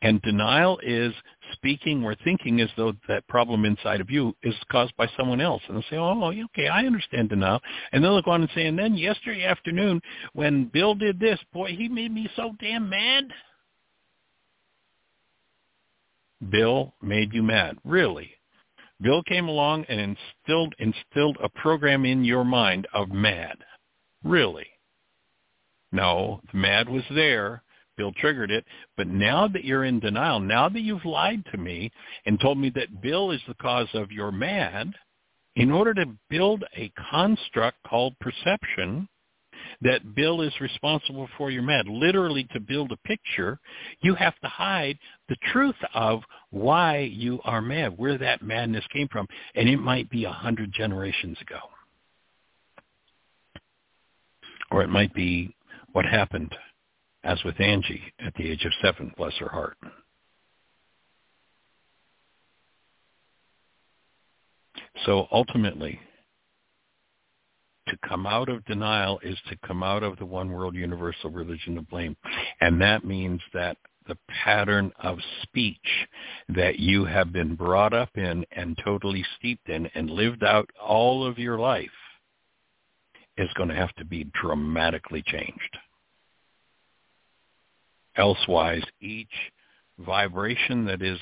And denial is speaking or thinking as though that problem inside of you is caused by someone else. And they'll say, oh, okay, I understand denial. And then they'll go on and say, and then yesterday afternoon when Bill did this, boy, he made me so damn mad. Bill made you mad. Really. Bill came along and instilled instilled a program in your mind of mad. Really. No, the mad was there. Bill triggered it. But now that you're in denial, now that you've lied to me and told me that Bill is the cause of your mad, in order to build a construct called perception, that Bill is responsible for your mad. Literally, to build a picture, you have to hide the truth of why you are mad, where that madness came from, and it might be a hundred generations ago, or it might be what happened, as with Angie at the age of seven, bless her heart. So ultimately, to come out of denial is to come out of the one world universal religion of blame. And that means that the pattern of speech that you have been brought up in and totally steeped in and lived out all of your life is going to have to be dramatically changed. Elsewise, each vibration that is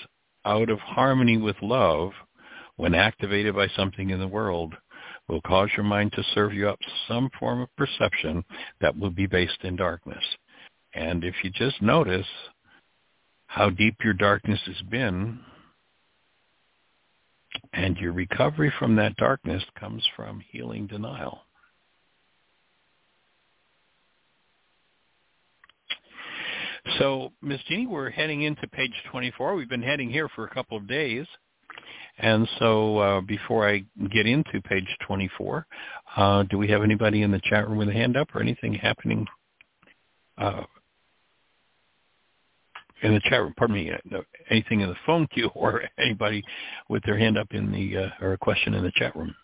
out of harmony with love, when activated by something in the world, will cause your mind to serve you up some form of perception that will be based in darkness. And if you just notice how deep your darkness has been, and your recovery from that darkness comes from healing denial. So, Ms. Jeanie, we're heading into page 24. We've been heading here for a couple of days. And so uh, before I get into page 24, uh, do we have anybody in the chat room with a hand up or anything happening uh, in the chat room? Pardon me, uh, anything in the phone [laughs] queue or anybody with their hand up in the uh, or a question in the chat room?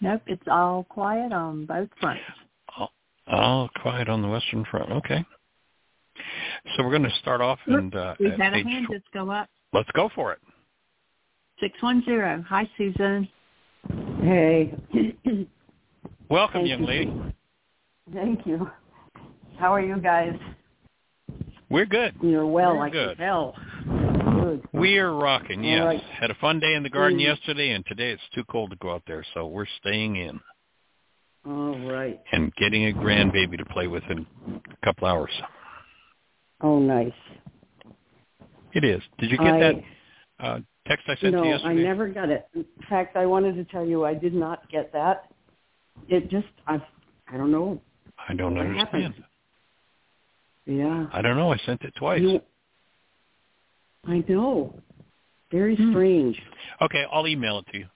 Nope, it's all quiet on both fronts. All, all quiet on the western front. Okay. So we're going to start off and uh, we've had a hand just go up. Let's go for it. 610. Hi, Susan. Hey. Welcome, Thank young you. lady. Thank you. How are you guys? We're good. You're well, We're I good. can tell. Good. We're rocking, yes. Right. Had a fun day in the garden Mm. yesterday, and today it's too cold to go out there, so we're staying in All right. and getting a grandbaby to play with in a couple hours. Oh, nice. It is. Did you get I, that uh, text I sent no, you I never got it. In fact, I wanted to tell you I did not get that. It just, I, I don't know. I don't understand. happened? Yeah. I don't know. I sent it twice. You, I know. Very Hmm. strange. Okay, I'll email it to you.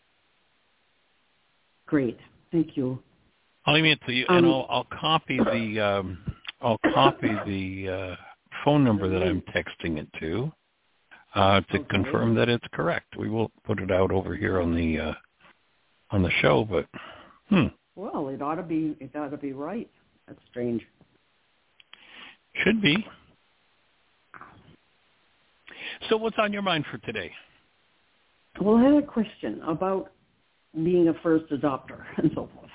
Great. Thank you. I'll email it to you, and Um, I'll, I'll copy the um, I'll copy the uh, phone number that I'm texting it to uh, to Okay. confirm that it's correct. We will put it out over here on the uh, on the show, but hmm, Well, it ought to be, it ought to be right. That's strange. Should be. So, what's on your mind for today? Well, I had a question about being a first adopter [laughs] and so forth.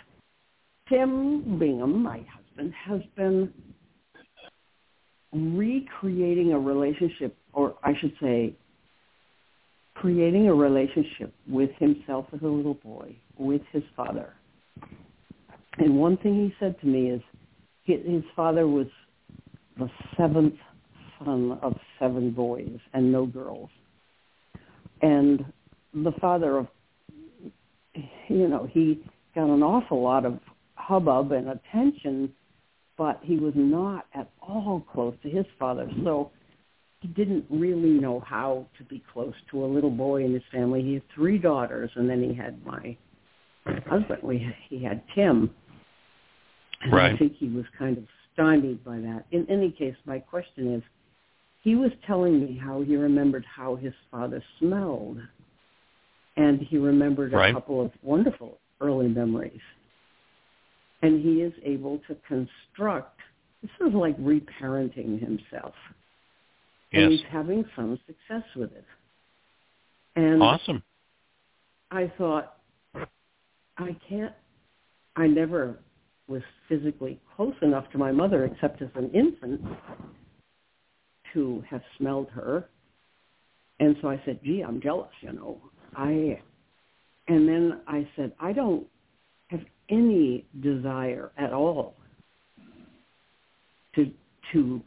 Tim Bingham, my husband, has been recreating a relationship, or I should say, creating a relationship with himself as a little boy, with his father. And one thing he said to me is his father was the seventh son of seven boys and no girls. And the father of, you know, he got an awful lot of hubbub and attention, but he was not at all close to his father. So he didn't really know how to be close to a little boy in his family. He had three daughters, and then he had my husband. We he had Tim. And I think he was kind of stymied by that. In any case, my question is, he was telling me how he remembered how his father smelled, and he remembered a couple of wonderful early memories. And he is able to construct. This is like reparenting himself, and he's having some success with it. And awesome. I thought, I can't, I never was physically close enough to my mother except as an infant to have smelled her. And so I said, gee, I'm jealous, you know. I, and then I said, I don't have any desire at all to to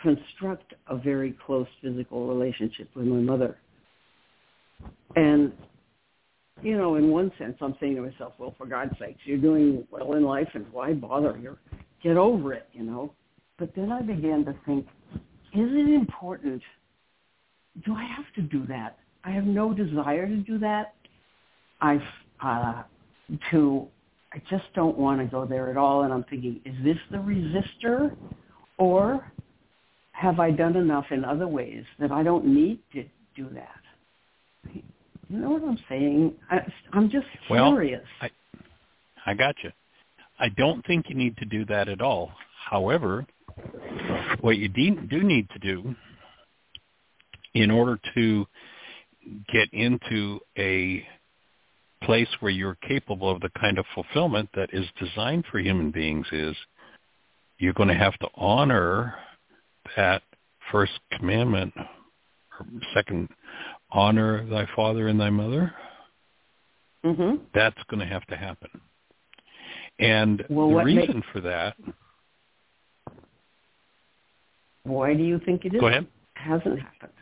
construct a very close physical relationship with my mother. And you know, in one sense, I'm saying to myself, well, for God's sakes, you're doing well in life, and why bother? You're get over it, you know. But then I began to think, is it important? Do I have to do that? I have no desire to do that. I've uh, to I just don't want to go there at all. And I'm thinking, is this the resistor, or have I done enough in other ways that I don't need to do that? You know what I'm saying? I, I'm just curious. Well, I, I got you. I don't think you need to do that at all. However, what you de- do need to do in order to get into a place where you're capable of the kind of fulfillment that is designed for human beings is you're going to have to honor that first commandment or second honor thy father and thy mother? Mm-hmm. that's going to have to happen. And well, the reason makes... for that why do you think it is? Go ahead. Hasn't happened.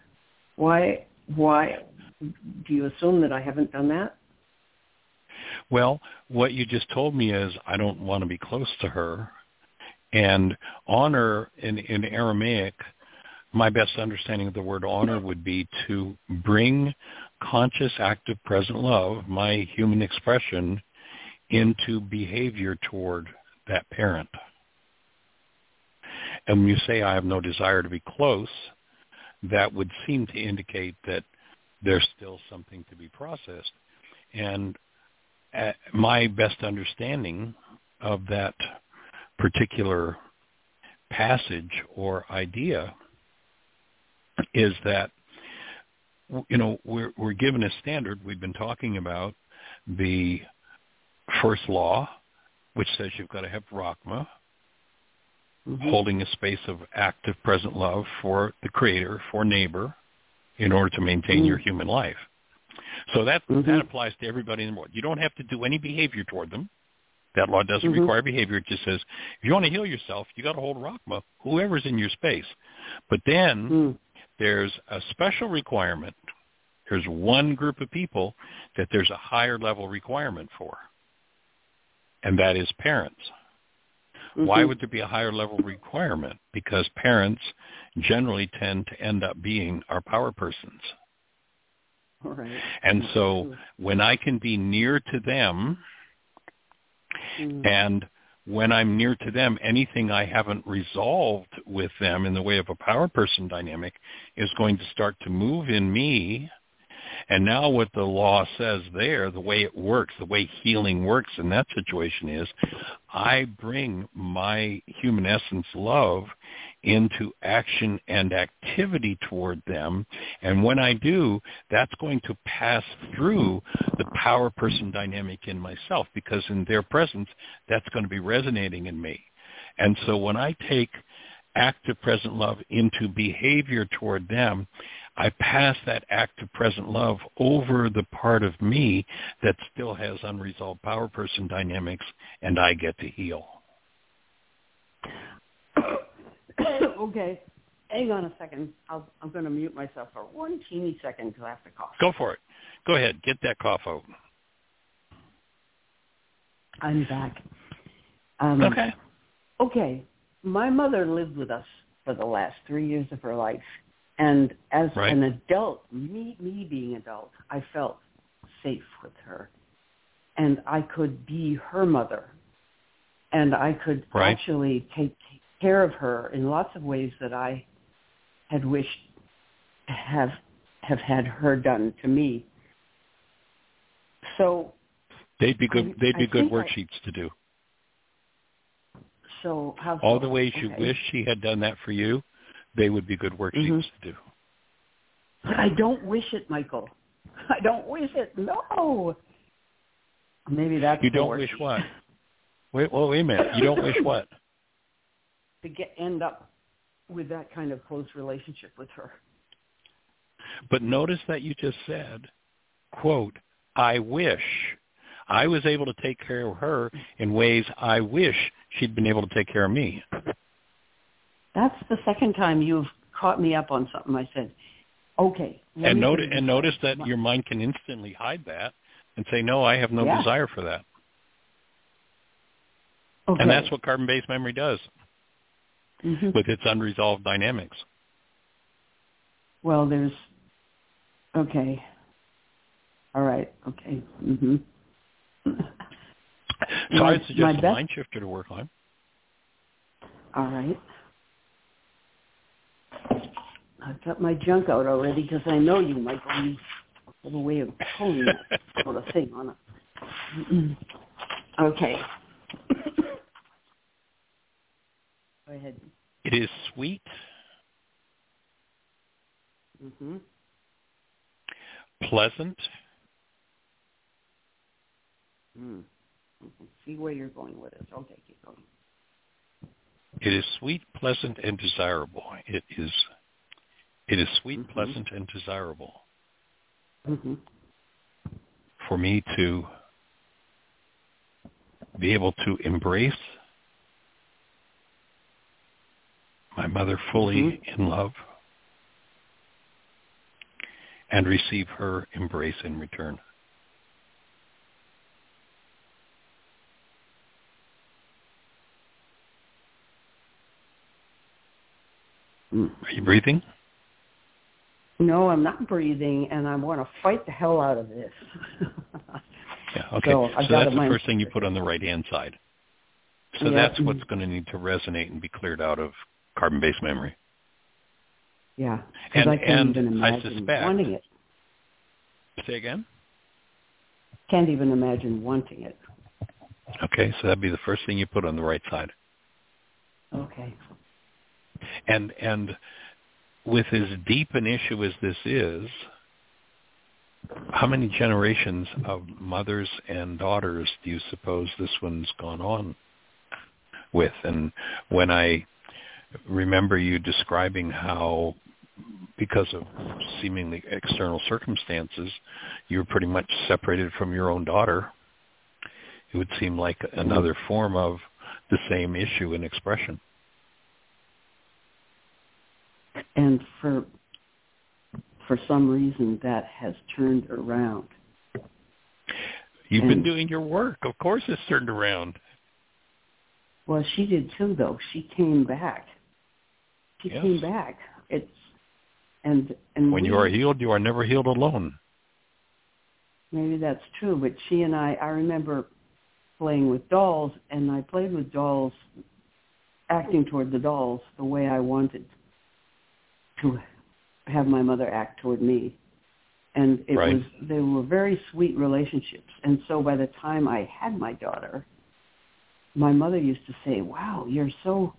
Why why do you assume that i haven't done that? Well, what you just told me is I don't want to be close to her. And honor in, in Aramaic, my best understanding of the word honor would be to bring conscious, active, present love, my human expression, into behavior toward that parent. And when you say I have no desire to be close, that would seem to indicate that there's still something to be processed. And uh, my best understanding of that particular passage or idea is that you know we're we're given a standard we've been talking about the first law which says you've got to have rahma mm-hmm. holding a space of active present love for the creator for neighbor in order to maintain mm-hmm. your human life so that mm-hmm. that applies to everybody in the world. You don't have to do any behavior toward them. That law doesn't mm-hmm. require behavior. It just says if you want to heal yourself, you got to hold Rahma, whoever's in your space. But then mm. There's a special requirement. There's one group of people that there's a higher level requirement for, and that is parents. Mm-hmm. Why would there be a higher level requirement? Because parents generally tend to end up being our power persons. Right. And so when I can be near to them mm. and when I'm near to them, anything I haven't resolved with them in the way of a power person dynamic is going to start to move in me. And now what the law says there, the way it works, the way healing works in that situation is I bring my human essence love into action and activity toward them. And when I do, that's going to pass through the power person dynamic in myself because in their presence, that's going to be resonating in me. And so when I take active present love into behavior toward them, I pass that active present love over the part of me that still has unresolved power person dynamics, and I get to heal. [coughs] okay. Hang on a second. i am going to mute myself for one teeny second because I have to cough. Go for it. Go ahead. Get that cough out. I'm back. Um, okay. Okay. My mother lived with us for the last three years of her life. And as right. an adult, me, me being adult, I felt safe with her. And I could be her mother. And I could right. actually take care of her in lots of ways that I had wished have have had her done to me. So they'd be good. They'd be I good worksheets I, to do. So how all the ways okay. you wish she had done that for you, they would be good worksheets mm-hmm. to do. But I don't wish it, Michael. [laughs] I don't wish it. No. Maybe that's you don't wish what? Wait, well, wait a minute. You don't wish [laughs] what? To get end up with that kind of close relationship with her. But notice that you just said, quote, I wish I was able to take care of her in ways I wish she'd been able to take care of me. That's the second time you've caught me up on something I said. Okay. And notice and notice that your mind can instantly hide that and say, "No, I have no yeah. desire for that." Okay. And that's what carbon-based memory does mm-hmm. with its unresolved dynamics. Well, there's okay. All right. Okay. Mhm. [laughs] so I'd suggest a best... mind shifter to work on. All right. I've got my junk out already because I know you might use a little way of pulling that [laughs] sort of thing on it. [clears throat] okay. Go ahead. It is sweet. Mhm. Pleasant. Mm. See where you're going with this. Okay, keep going. It is sweet, pleasant, and desirable. It is it is sweet, mm-hmm. pleasant, and desirable mm-hmm. for me to be able to embrace my mother fully mm-hmm. in love and receive her embrace in return. Mm. Are you breathing? No, I'm not breathing, and I want to fight the hell out of this. [laughs] yeah, okay. So, so that's the first thing you put on the right-hand side. So yeah. that's what's going to need to resonate and be cleared out of carbon-based memory. Yeah, and I can't even imagine I suspect, wanting it. Say again. Can't even imagine wanting it. Okay, so that'd be the first thing you put on the right side. Okay. And and with as deep an issue as this is, how many generations of mothers and daughters do you suppose this one's gone on with? And when I remember you describing how because of seemingly external circumstances, you were pretty much separated from your own daughter. It would seem like another form of the same issue and expression. And for for some reason that has turned around. You've and, been doing your work. Of course it's turned around. Well, she did too though. She came back. She yes. came back. It's and and when we, you are healed, you are never healed alone. Maybe that's true, but she and I I remember playing with dolls and I played with dolls acting toward the dolls the way I wanted to have my mother act toward me. And it right. was they were very sweet relationships. And so by the time I had my daughter, my mother used to say, "Wow, you're so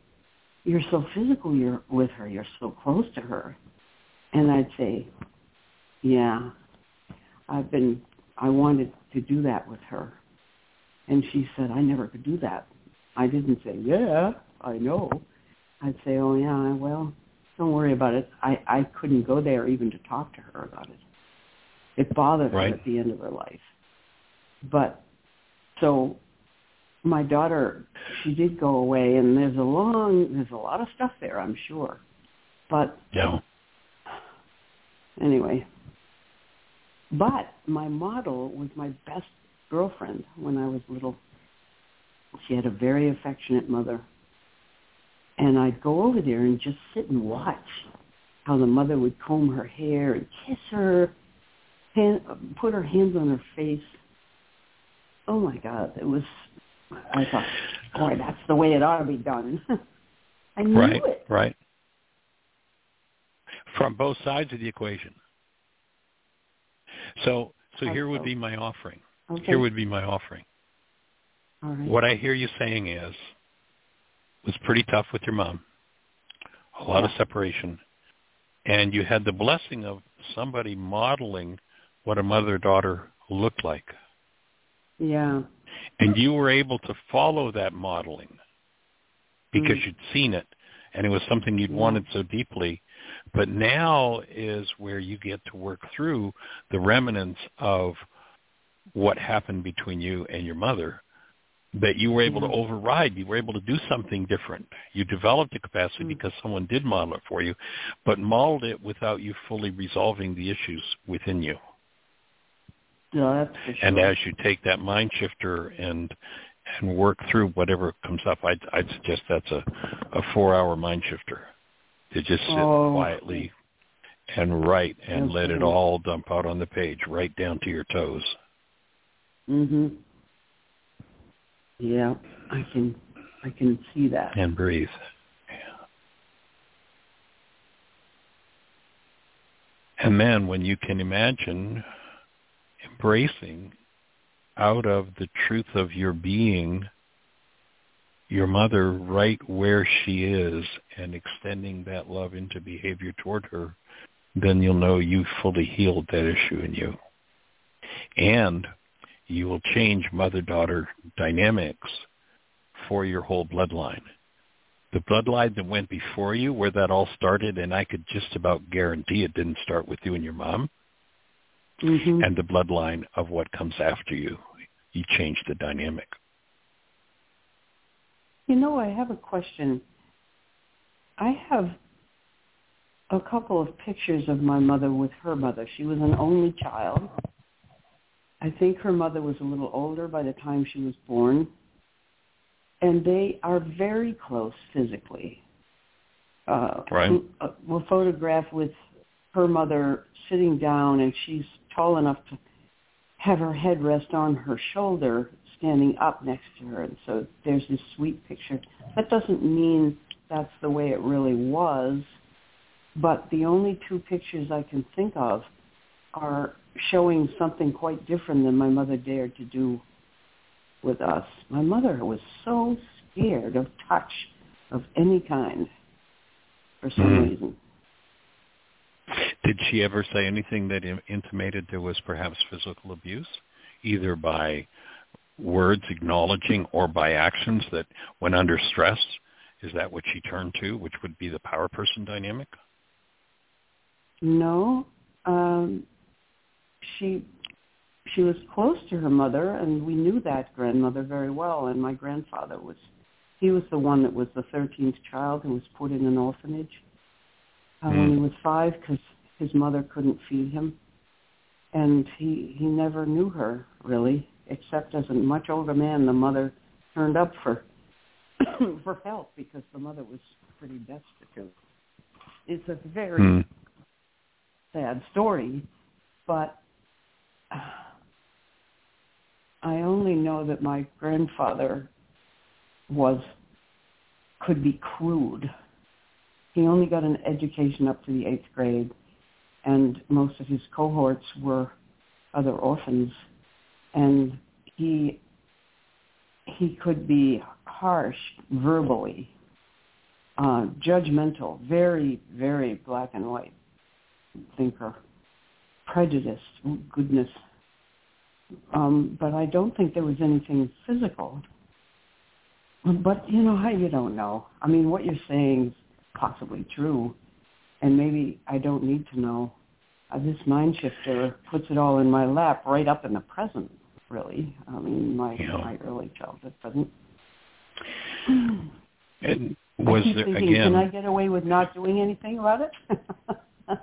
you're so physical you're with her. You're so close to her." And I'd say, "Yeah. I've been I wanted to do that with her." And she said, "I never could do that." I didn't say, "Yeah, I know." I'd say, "Oh yeah, well, don't worry about it. I, I couldn't go there even to talk to her about it. It bothered right. her at the end of her life. But so my daughter, she did go away, and there's a long, there's a lot of stuff there, I'm sure. But yeah. Anyway, but my model was my best girlfriend when I was little. She had a very affectionate mother and I'd go over there and just sit and watch how the mother would comb her hair and kiss her, hand, put her hands on her face. Oh my God, it was. I thought, boy, that's the way it ought to be done. [laughs] I knew right, it. Right. From both sides of the equation. So, so here would be my offering. Okay. Here would be my offering. All right. What I hear you saying is, was pretty tough with your mom, a lot of separation, and you had the blessing of somebody modeling what a mother-daughter looked like. Yeah. And you were able to follow that modeling because Mm. you'd seen it and it was something you'd wanted so deeply. But now is where you get to work through the remnants of what happened between you and your mother that you were able to override. You were able to do something different. You developed a capacity mm-hmm. because someone did model it for you, but modeled it without you fully resolving the issues within you. Yeah, that's for sure. And as you take that mind shifter and and work through whatever comes up, I'd, I'd suggest that's a, a four-hour mind shifter to just sit oh. quietly and write and that's let it all dump out on the page, right down to your toes. Mhm. Yeah, I can I can see that. And breathe. Yeah. And then when you can imagine embracing out of the truth of your being your mother right where she is and extending that love into behavior toward her, then you'll know you fully healed that issue in you. And you will change mother-daughter dynamics for your whole bloodline. The bloodline that went before you, where that all started, and I could just about guarantee it didn't start with you and your mom, mm-hmm. and the bloodline of what comes after you. You change the dynamic. You know, I have a question. I have a couple of pictures of my mother with her mother. She was an only child. I think her mother was a little older by the time she was born. And they are very close physically. Uh, right. Uh, we're photographed with her mother sitting down, and she's tall enough to have her head rest on her shoulder, standing up next to her. And so there's this sweet picture. That doesn't mean that's the way it really was, but the only two pictures I can think of are showing something quite different than my mother dared to do with us. My mother was so scared of touch of any kind for some mm. reason. Did she ever say anything that intimated there was perhaps physical abuse, either by words acknowledging or by actions that when under stress, is that what she turned to, which would be the power person dynamic? No. Um, she she was close to her mother, and we knew that grandmother very well. And my grandfather was he was the one that was the thirteenth child who was put in an orphanage uh, mm. when he hmm. was five because his mother couldn't feed him, and he he never knew her really, except as a much older man. The mother turned up for [coughs] for help because the mother was pretty destitute. It's a very mm. sad story, but I only know that my grandfather was could be crude. He only got an education up to the eighth grade, and most of his cohorts were other orphans, and he he could be harsh verbally, uh, judgmental, very very black and white thinker prejudice, goodness. Um, but I don't think there was anything physical. But you know how you don't know. I mean, what you're saying is possibly true, and maybe I don't need to know. Uh, this mind shifter puts it all in my lap, right up in the present. Really, I mean, my yeah. my early childhood present. And was there thinking, again? Can I get away with not doing anything about it? [laughs]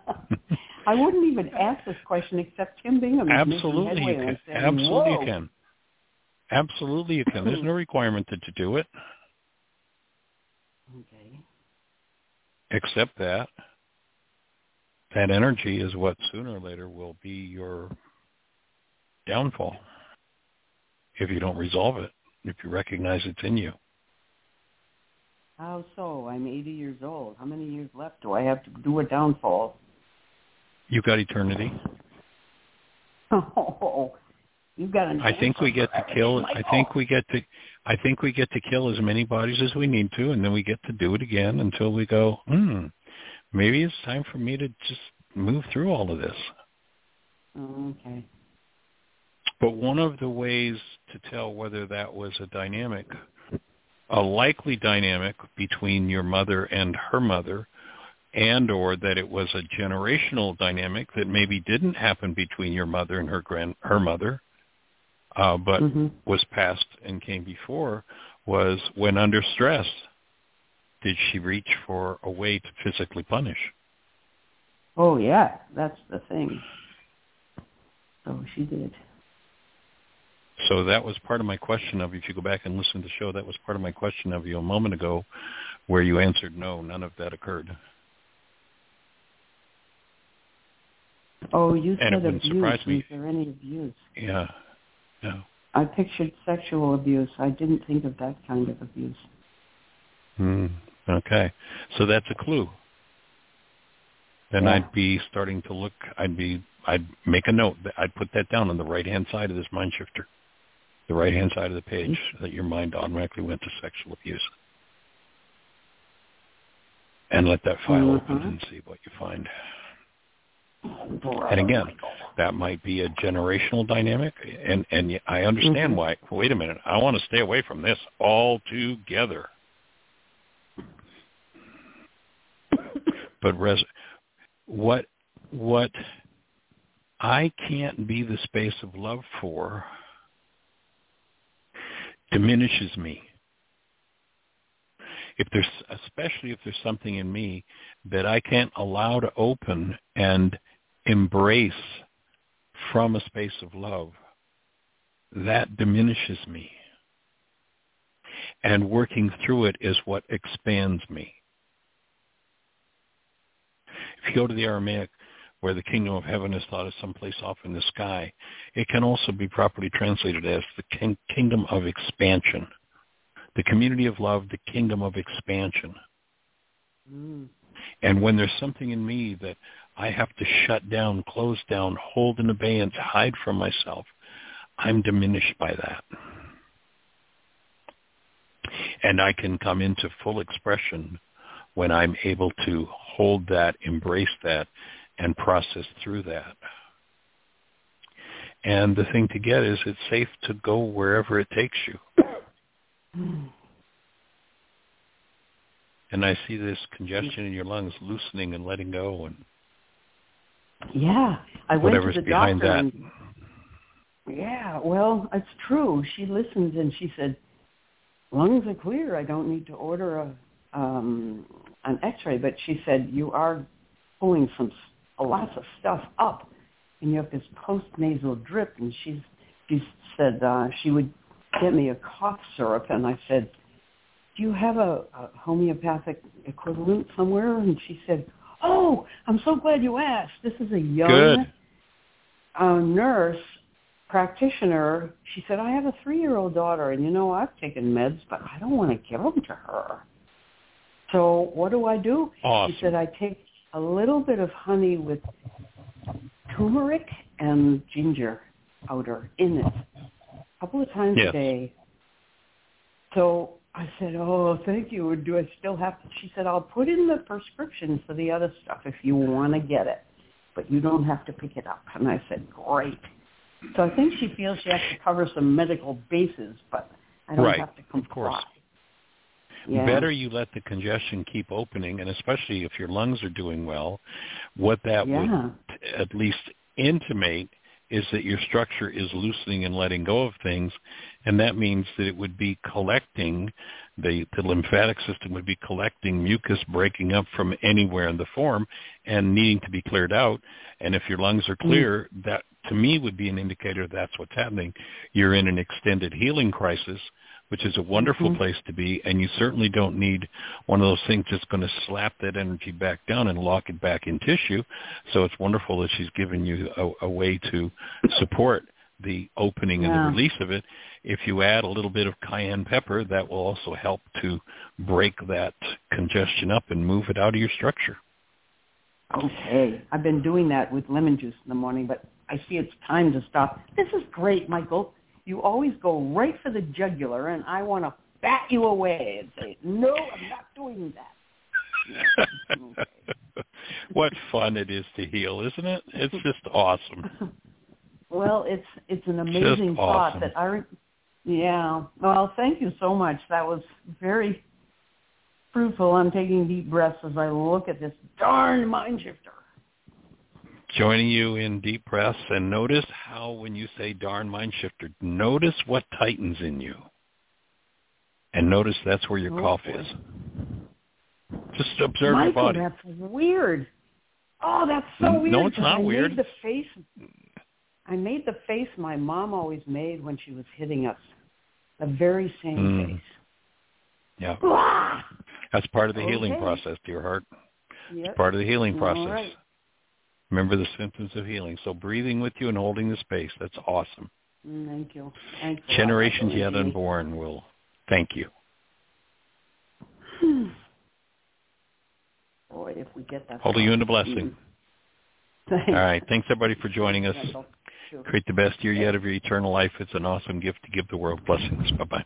I wouldn't even ask this question except Tim Bingham. Absolutely, you can. Saying, Absolutely, you can. Absolutely, you can. There's no [clears throat] requirement that you do it. Okay. Except that that energy is what sooner or later will be your downfall if you don't resolve it, if you recognize it's in you. How so? I'm 80 years old. How many years left do I have to do a downfall? You've got eternity. Oh, [laughs] you've got an. I think we get to kill. [laughs] I think we get to. I think we get to kill as many bodies as we need to, and then we get to do it again until we go. Hmm. Maybe it's time for me to just move through all of this. okay. But one of the ways to tell whether that was a dynamic, a likely dynamic between your mother and her mother, and or that it was a generational dynamic that maybe didn't happen between your mother and her grand her mother uh, but Mhm. was passed and came before was when under stress, did she reach for a way to physically punish? Oh yeah, that's the thing. So she did. So that was part of my question of, if you go back and listen to the show, that was part of my question of you a moment ago where you answered no, none of that occurred. Oh, you And said abuse. surprise me. Is there any abuse? Yeah. Yeah. I pictured sexual abuse. I didn't think of that kind of abuse. Hmm. Okay. So that's a clue. Then Yeah. I'd be starting to look, I'd be, I'd make a note. that I'd put that down on the right-hand side of this mind shifter, the right-hand side of the page, that your mind automatically went to sexual abuse. And let that file open Mhm. and see what you find. And again, that might be a generational dynamic, and and I understand Mhm. why. Wait a minute, I want to stay away from this altogether. But res, what what I can't be the space of love for diminishes me. If there's especially if there's something in me that I can't allow to open and embrace from a space of love, that diminishes me. And working through it is what expands me. If you go to the Aramaic, where the kingdom of heaven is thought of someplace off in the sky, it can also be properly translated as the king- kingdom of expansion. The community of love, the kingdom of expansion. Mm. And when there's something in me that I have to shut down, close down, hold in abeyance, hide from myself, I'm diminished by that. And I can come into full expression when I'm able to hold that, embrace that, and process through that. And the thing to get is it's safe to go wherever it takes you. And I see this congestion in your lungs loosening and letting go and Yeah, I went to the behind doctor. that. And, yeah, well, it's true. She listened and she said, "Lungs are clear. I don't need to order a um, an X-ray." But she said, "You are pulling some a lots of stuff up, and you have this post-nasal drip." And she's she said uh, she would get me a cough syrup, and I said, "Do you have a, a homeopathic equivalent somewhere?" And she said, "Oh, I'm so glad you asked. This is a young Good. uh, nurse practitioner. She said, I have a three-year-old daughter, and you know, I've taken meds, but I don't want to give them to her. So what do I do? Awesome. She said, I take a little bit of honey with turmeric and ginger powder in it a couple of times Yes. a day. So I said, oh, thank you. Do I still have to? She said, I'll put in the prescription for the other stuff if you want to get it, but you don't have to pick it up. And I said, great. So I think she feels she has to cover some medical bases, but I don't Right, have to comply. of course. Yeah. Better you let the congestion keep opening, and especially if your lungs are doing well, what that Yeah. would t- at least intimate is that your structure is loosening and letting go of things, and that means that it would be collecting, the, the lymphatic system would be collecting mucus breaking up from anywhere in the form and needing to be cleared out. And if your lungs are mm. clear, that to me would be an indicator that's what's happening. You're in an extended healing crisis, which is a wonderful Mhm. place to be, and you certainly don't need one of those things that's going to slap that energy back down and lock it back in tissue. So it's wonderful that she's given you a, a way to support the opening and the release of it. If you add a little bit of cayenne pepper, that will also help to break that congestion up and move it out of your structure. Okay. I've been doing that with lemon juice in the morning, but I see it's time to stop. This is great, Michael. You always go right for the jugular, and I want to bat you away and say, no, I'm not doing that. Okay. [laughs] what fun it is to heal, isn't it? It's just awesome. [laughs] Well, it's it's an amazing Just thought awesome. that I. Re- yeah. Well, thank you so much. That was very fruitful. I'm taking deep breaths as I look at this darn mind shifter. Joining you in deep breaths and notice how when you say darn mind shifter, notice what tightens in you. And notice that's where your Oh, cough boy. is. Just observe Michael, your body. that's weird. Oh, that's so weird. no, it's not I weird. Made the face. I made the face my mom always made when she was hitting us. The very same Mm. face. Yeah. Ah! That's part of the healing process, dear heart. Yep. Part of the healing process. right. Remember the symptoms of healing. So breathing with you and holding the space, that's awesome. Thank you. Thanks a Generations yet unborn will thank you. Jeanie. [sighs] Boy, if we get that. Holding you in the blessing. [laughs] All right. Thanks everybody for joining us. Create the best year yet of your eternal life. It's an awesome gift to give the world. Blessings. Bye-bye.